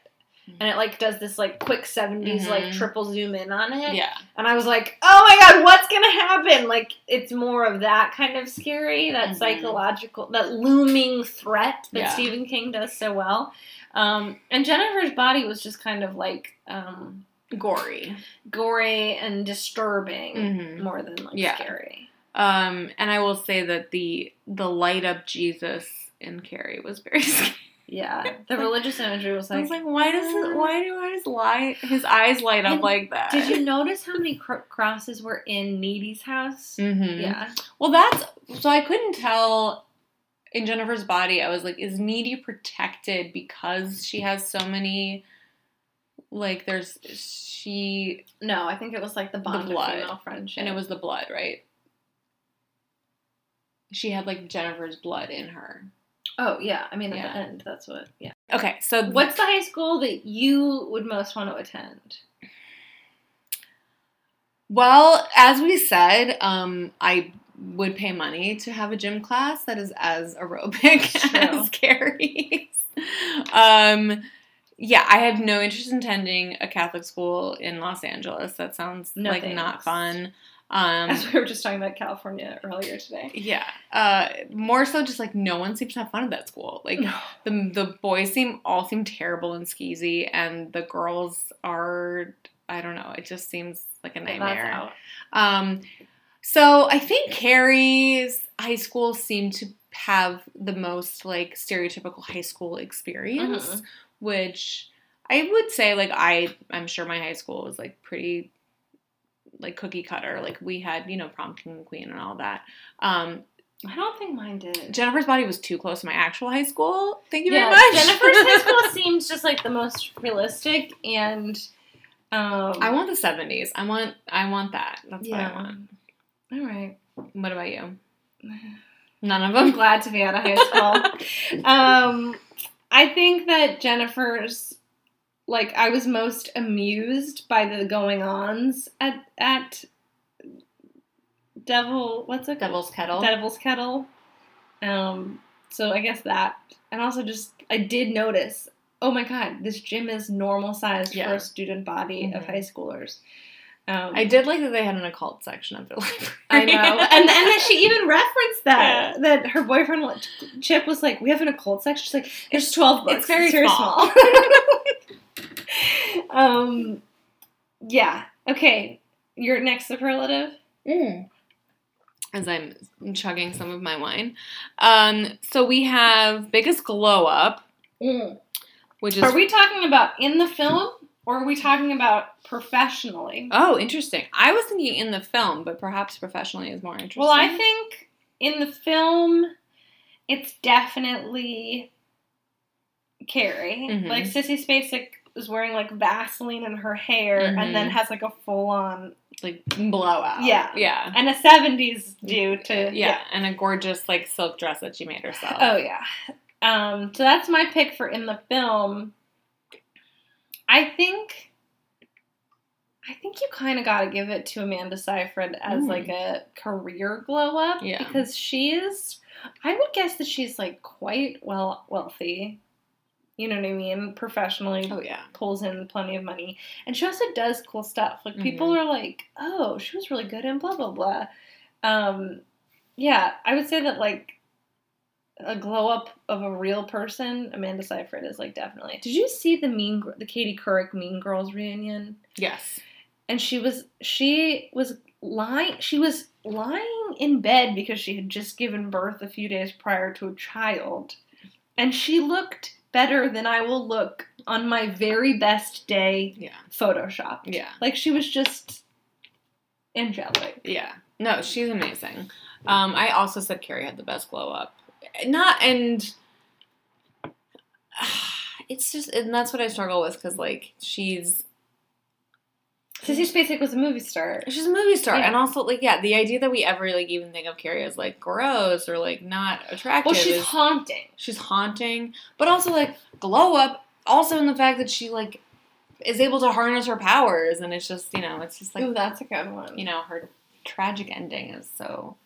and it like does this like quick 70s like Mhm. triple zoom in on it. yeah, And I was like, oh my god, what's gonna happen? Like, it's more of that kind of scary, that Mhm. psychological, that looming threat that Yeah. Stephen King does so well. Um, and Jennifer's body was just kind of like um, gory. gory and disturbing Mhm. more than like Yeah. scary. Um, and I will say that the the light up Jesus in Carrie was very scary. Yeah, the religious imagery was like. I was like, why does it, why do his light his eyes light up like that? Did you notice how many cr- crosses were in Needy's house? Mm-hmm. Yeah. Well, that's so I couldn't tell in Jennifer's body. I was like, is Needy protected because she has so many? Like, there's she, No, I think it was like the bond blood. of female friendship. and it was the blood, right? She had like Jennifer's blood in her. Oh yeah, I mean at Yeah. the end, that's what. Yeah. Okay, so What's the high school that you would most want to attend? Well, as we said, um, I would pay money to have a gym class that is as aerobic as Carrie's. um, yeah, I have no interest in attending a Catholic school in Los Angeles. That sounds No like thanks. not fun. Um, As we were just talking about California earlier today. yeah, uh, more so just like no one seems to have fun at that school. Like the the boys seem all seem terrible and skeezy, and the girls are I don't know. It just seems like a nightmare. Um, so I think Carrie's high school seemed to have the most like stereotypical high school experience, Mhm. which I would say like I I'm sure my high school was like pretty like cookie cutter. Like we had you know prom king and queen and all that. Um, I don't think mine did. Jennifer's body was too close to my actual high school. Thank you yeah, very much. Jennifer's high school seems just like the most realistic and. Um, I want the seventies. I want I want that. That's what I want. All right. What about you? None of I'm them. glad to be out of high school. um, I think that Jennifer's like I was most amused by the going ons at at Devil. What's it? Devil's Kettle. Devil's Kettle. Um, so I guess that, and also just I did notice. Oh my god, this gym is normal sized Yeah. for a student body of Mhm. high schoolers. Um, I did like that they had an occult section of their library. I know, and and that she even referenced that that her boyfriend Chip was like, "We have an occult section." She's like, "There's twelve books. it's very small." um, yeah. Okay, your next superlative. As I'm chugging some of my wine. Um, so we have biggest glow up, which is Are we talking about in the film, or are we talking about professionally? oh interesting. I was thinking in the film, but perhaps professionally is more interesting. Well, I think in the film, it's definitely Carrie. Mhm. Like Sissy Spacek is wearing like Vaseline in her hair, and then has like a full on like blowout. Yeah. yeah, and a '70s do to yeah, and a gorgeous like silk dress that she made herself. Oh yeah. Um, so that's my pick for in the film. I think I think you kind of got to give it to Amanda Seyfried as Mm. like a career glow up Yeah. because she's. I would guess that she's like quite well wealthy. You know what I mean? Professionally, Oh yeah. pulls in plenty of money, and she also does cool stuff. Like people Mhm. are like, "Oh, she was really good in blah blah blah." Um, yeah, I would say that like a glow up of a real person, Amanda Seyfried is like definitely. Did you see the Mean the Katie Couric Mean Girls reunion? Yes. And she was she was lying she was lying in bed because she had just given birth a few days prior to a child, and she looked better than I will look on my very best day Yeah. photoshopped. Yeah. Like she was just angelic. Yeah. No, she's amazing. Um, I also said Carrie had the best glow up. Not and it's just and that's what I struggle with because like she's Sissy Spacek was a movie star. she's a movie star Yeah. and also like yeah the idea that we ever like even think of Carrie as like gross or like not attractive Well, she's is haunting. she's haunting but also like glow up also in the fact that she like is able to harness her powers and it's just you know it's just like Ooh, that's a good one. you know her tragic ending is so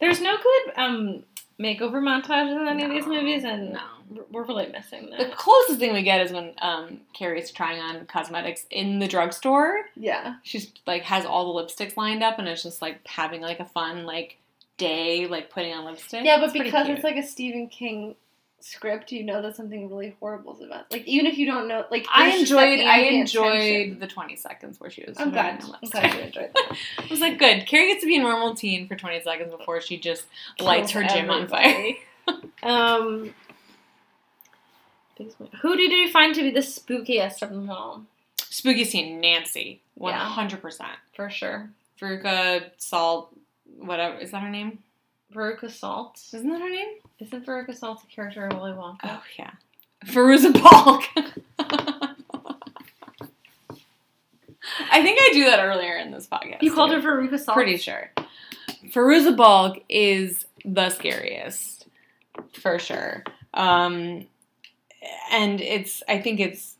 There's no good um makeover montages in any of these movies, and no. we're really missing The closest thing we get is when um, Carrie's trying on cosmetics in the drugstore. Yeah. She's like has all the lipsticks lined up, and it's just like having like a fun like day, like putting on lipstick. Yeah, but It's because it's like a Stephen King script, you know that something really horrible is about. Like even if you don't know, like I there's just that enjoyed. I enjoyed tension. the twenty seconds where she was. I'm glad. I'm lipstick. glad you enjoyed that. I was like, good. Carrie gets to be a normal teen for twenty seconds before she just lights her gym on fire. Um, who did you find to be the spookiest of them all? Spooky scene, Nancy, hundred percent. For sure, Veruca Salt, whatever is that her name? Veruca Salt. Isn't that her name? Isn't Veruca Salt a character in Willy Wonka? Oh yeah, Fairuza Balk. I think I do that earlier in this podcast. You called too. her Veruca Salt. Pretty sure. Fairuza Balk is the scariest, for sure. Um, and it's. I think it's.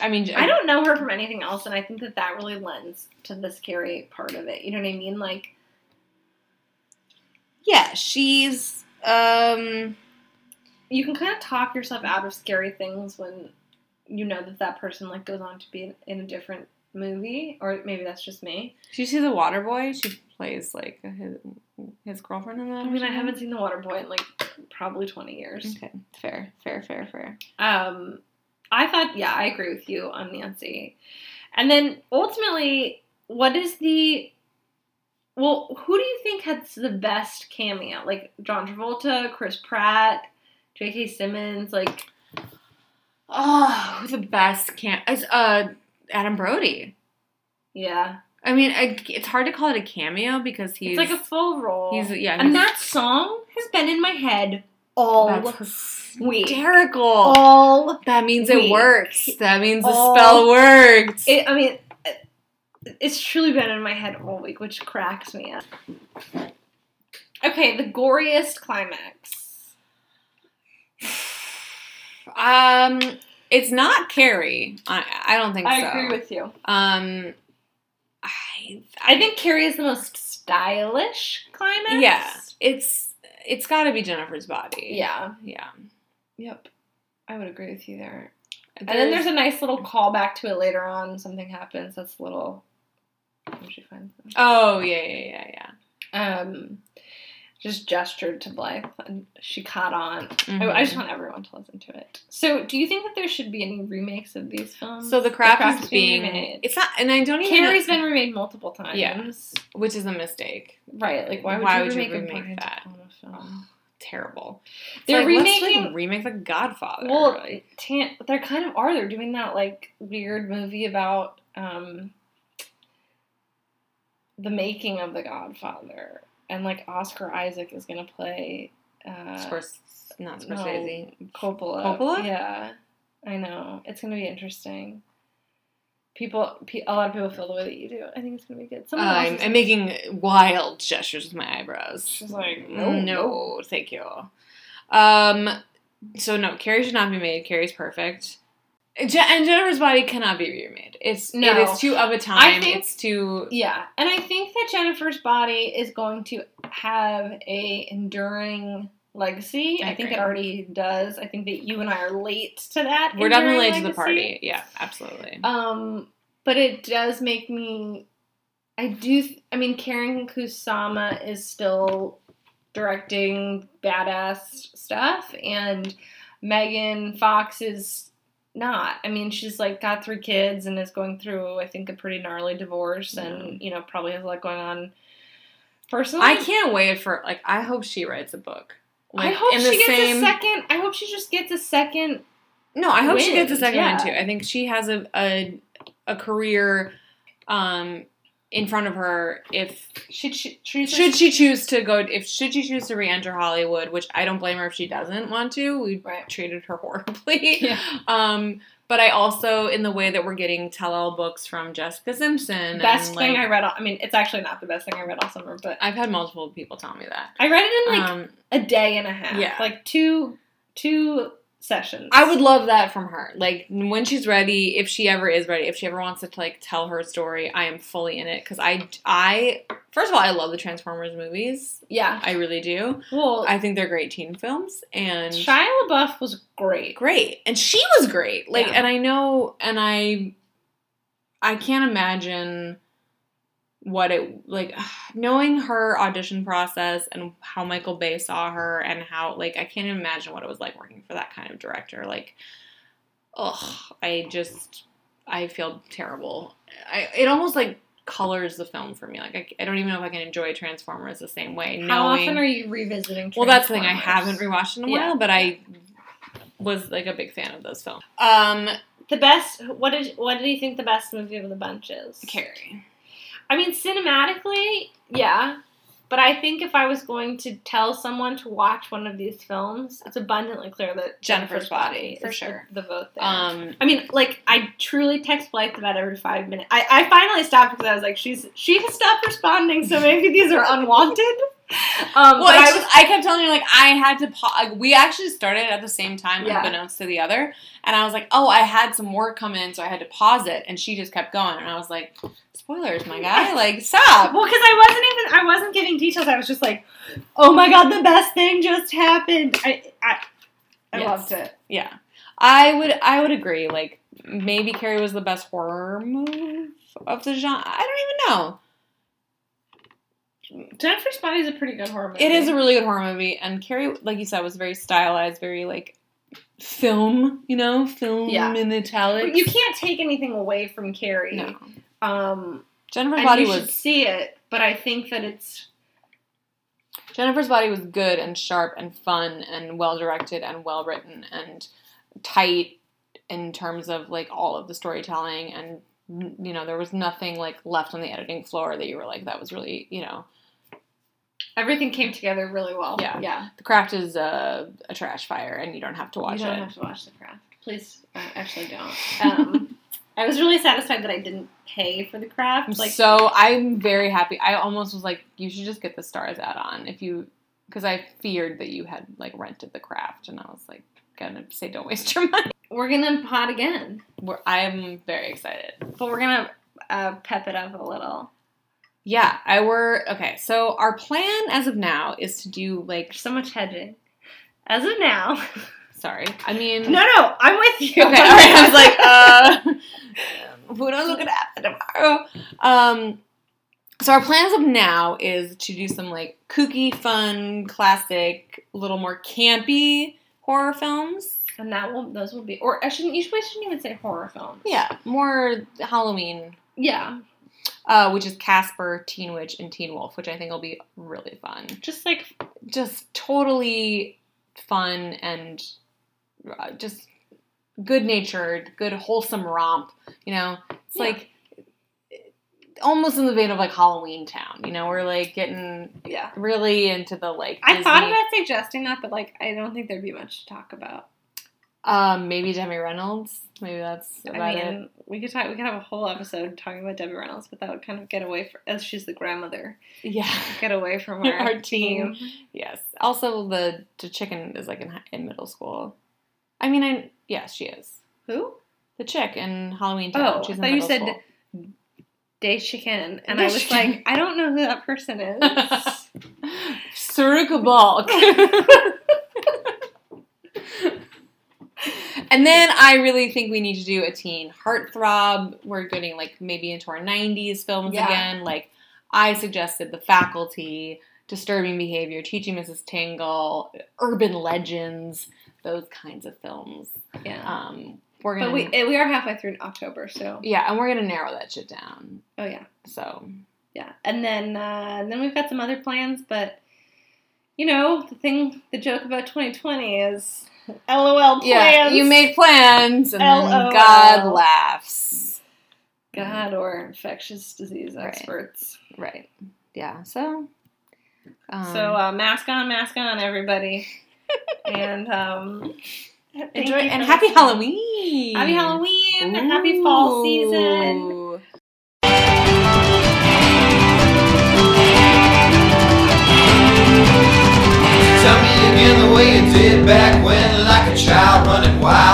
I mean, I don't know her from anything else, and I think that that really lends to the scary part of it. You know what I mean? Like, Yeah, she's. Um, you can kind of talk yourself out of scary things when you know that that person like goes on to be in, in a different movie, or maybe that's just me. did you see the Water Boy? She plays like his his girlfriend in that. I or mean, I haven't seen The Water Boy in like probably twenty years. Okay, fair, fair, fair, fair. Um, I thought, yeah, I agree with you on Nancy. And then ultimately, what is the well? Who do you think had the best cameo? Like John Travolta, Chris Pratt, J.K. Simmons. Like, Oh, the best can is uh Adam Brody. yeah, I mean, I, it's hard to call it a cameo because he's it's like a full role. he's yeah, and that song has been in my head all that's week. hysterical. all. that means week. it works. That means the spell worked. It, I mean, it's truly been in my head all week, which cracks me up. Okay, the goriest climax. um, it's not Carrie. I I don't think so. I so. agree with you. Um, I I think Carrie is the most stylish climax. yeah, it's it's got to be Jennifer's body. Yeah. yeah. Yep. I would agree with you there. And then there's a nice little callback to it later on. Something happens that's a little. Where she finds them. oh yeah yeah yeah yeah. Um, just gestured to Blythe, and she caught on. Mhm. I, I just want everyone to listen to it. So, do you think that there should be any remakes of these films? So the craft, Craft is being remade. it's not, and I don't even. Carrie's been remade multiple times. Yeah. which is a mistake. Right. Like, why would Why you would you remake, a remake that? De Palma film? Oh, terrible. It's They're like, let's, remaking- like, remake The Godfather. Well, Like, tan- they kind of are. They're doing that like weird movie about um, the making of The Godfather, and like Oscar Isaac is gonna play uh, Scors- not no. Scorsese. Coppola. Coppola? Yeah, I know. It's gonna be interesting. People, pe- a lot of people feel the way that you do. I think it's gonna be good. Else I'm, I'm making wild gestures with my eyebrows. She's like, no, no, no, thank you. Um, so no, Carrie should not be made. Carrie's perfect. Je- and Jennifer's body cannot be remade. It's No. it is too of a time. I think- it's too Yeah, and I think that Jennifer's body is going to have a enduring legacy. I I, think it already does. I think that you and I are late to that. we're definitely late to the party. Yeah, absolutely. Um, but it does make me. I do. th- I mean, Karyn Kusama is still directing badass stuff, and Megan Fox is not. I mean, she's like got three kids and is going through, I think, a pretty gnarly divorce, and you know, probably has a lot going on personally. I can't wait for like I hope she writes a book. I Like hope in she the gets same a second. I hope she just gets a second. No, I hope she gets a second one too. I think she has a a, a career um in front of her if Should she? Should should she choose to go if should she choose to re-enter Hollywood, which I don't blame her if she doesn't want to. We Right. treated her horribly. Yeah. Um but I also in the way that we're getting tell-all books from Jessica Simpson Best and, thing like, I read. All, I mean, it's actually not the best thing I read all summer, but I've had multiple people tell me that. I read it in like um, a day and a half. yeah. like two two sessions. I would love that from her. Like when she's ready, if she ever is ready, if she ever wants to like tell her story, I am fully in it because I I first of all I love the Transformers movies. Yeah. I really do. Well, I think they're great teen films and Shia LaBeouf was great. great, and she was great. Like, Yeah. and I know, and I I can't imagine what it like knowing her audition process and how Michael Bay saw her and how like I can't imagine what it was like working for that kind of director. Like, ugh, I just I feel terrible. I it almost like colors the film for me. Like I, I don't even know if I can enjoy Transformers the same way. How knowing, often are you revisiting? well, that's the thing. I haven't rewatched in a Yeah. while, but I was like a big fan of those films. Um, The best. What did What do you think the best movie of the bunch is? Carrie. I mean, cinematically, yeah. But I think if I was going to tell someone to watch one of these films, it's abundantly clear that Jennifer's Body, for is the- sure. The, vote there. Um, I mean, like I truly text Blythe about every five minutes. I, I finally stopped because I was like, she's she has stopped responding, so maybe these are unwanted. Um, well, but I, I was I kept telling you like I had to pause. Like, we actually started at the same time, Yeah. unbeknownst to the other, and I was like, "Oh, I had some work come in, so I had to pause it." And she just kept going, and I was like, "Spoilers, my guy! Like, stop!" well because I wasn't even I wasn't giving details. I was just like, oh my god, the best thing just happened. I I, I Yes. loved it. Yeah, I would. I would agree. Like, maybe Carrie was the best horror move of the genre. I don't even know. Jennifer's Body is a pretty good horror movie. It is a really good horror movie, and Carrie, like you said, was very stylized, very like film. You know, film Yeah. in italics. You can't take anything away from Carrie. No, Um, Jennifer's body you was should see it, but I think that it's Jennifer's body was good and sharp and fun and well directed and well written and tight in terms of like all of the storytelling and you know there was nothing like left on the editing floor that you were like that was really you know everything came together really well. Yeah. yeah. the craft is a, a trash fire and you don't have to watch you don't it have to watch the craft. Please, uh, actually don't. Um, I was really satisfied that I didn't pay for the craft. Like, so I'm very happy I almost was like you should just get the stars add on if you because I feared that you had like rented the craft and I was like gonna say don't waste your money we're gonna pot again, We're, I'm very excited but we're gonna uh, pep it up a little. Yeah, I were okay. So our plan as of now is to do like There's so much hedging. As of now, sorry. I mean no, no, I'm with you. Okay, all right. I was like, uh who knows what could happen tomorrow? Um so our plans of now is to do some like kooky, fun, classic, little more campy horror films. and that will those will be, or I shouldn't. You shouldn't even say horror films. Yeah, more Halloween, yeah, uh, which is Casper, Teen Witch, and Teen Wolf, which I think will be really fun. just like just totally fun and uh, just good natured, good wholesome romp. You know, it's Yeah. like almost in the vein of like Halloween Town. You know, we're like getting yeah. really into the like. I thought about suggesting that, but like I don't think there'd be much to talk about. um maybe Demi Reynolds. Maybe that's I about it. mean, we could talk. We could have a whole episode talking about Debbie Reynolds, but that would kind of get away from as she's the grandmother. Yeah. Get away from our, Our team. Yes. Also, the the chicken is like in, in middle school. I mean, I yes, she is. Who? the chick in Halloween Town. Oh, She's I in thought you middle said school. Daishiken, and I was Daishiken. like, I don't know who that person is. Saruka Balk. and then I really think we need to do a teen heartthrob. We're getting like maybe into our 90s films Yeah. again. Like I suggested The Faculty, Disturbing Behavior, Teaching Mrs. Tingle, Urban Legends, those kinds of films. yeah, Um, we're gonna but we eh, we are halfway through in October, so yeah, and we're gonna narrow that shit down. oh yeah, So yeah, and then uh, and then we've got some other plans, but you know the thing, the joke about 2020 is LOL plans. yeah, you made plans, and then LOL. God laughs. God or infectious disease Right. experts. Right. Yeah. So. Um, so uh, mask on, mask on, everybody, and um, enjoy and happy. Halloween. Happy Halloween. Ooh. Happy fall season. Tell me again the way you did back when, like a child running wild.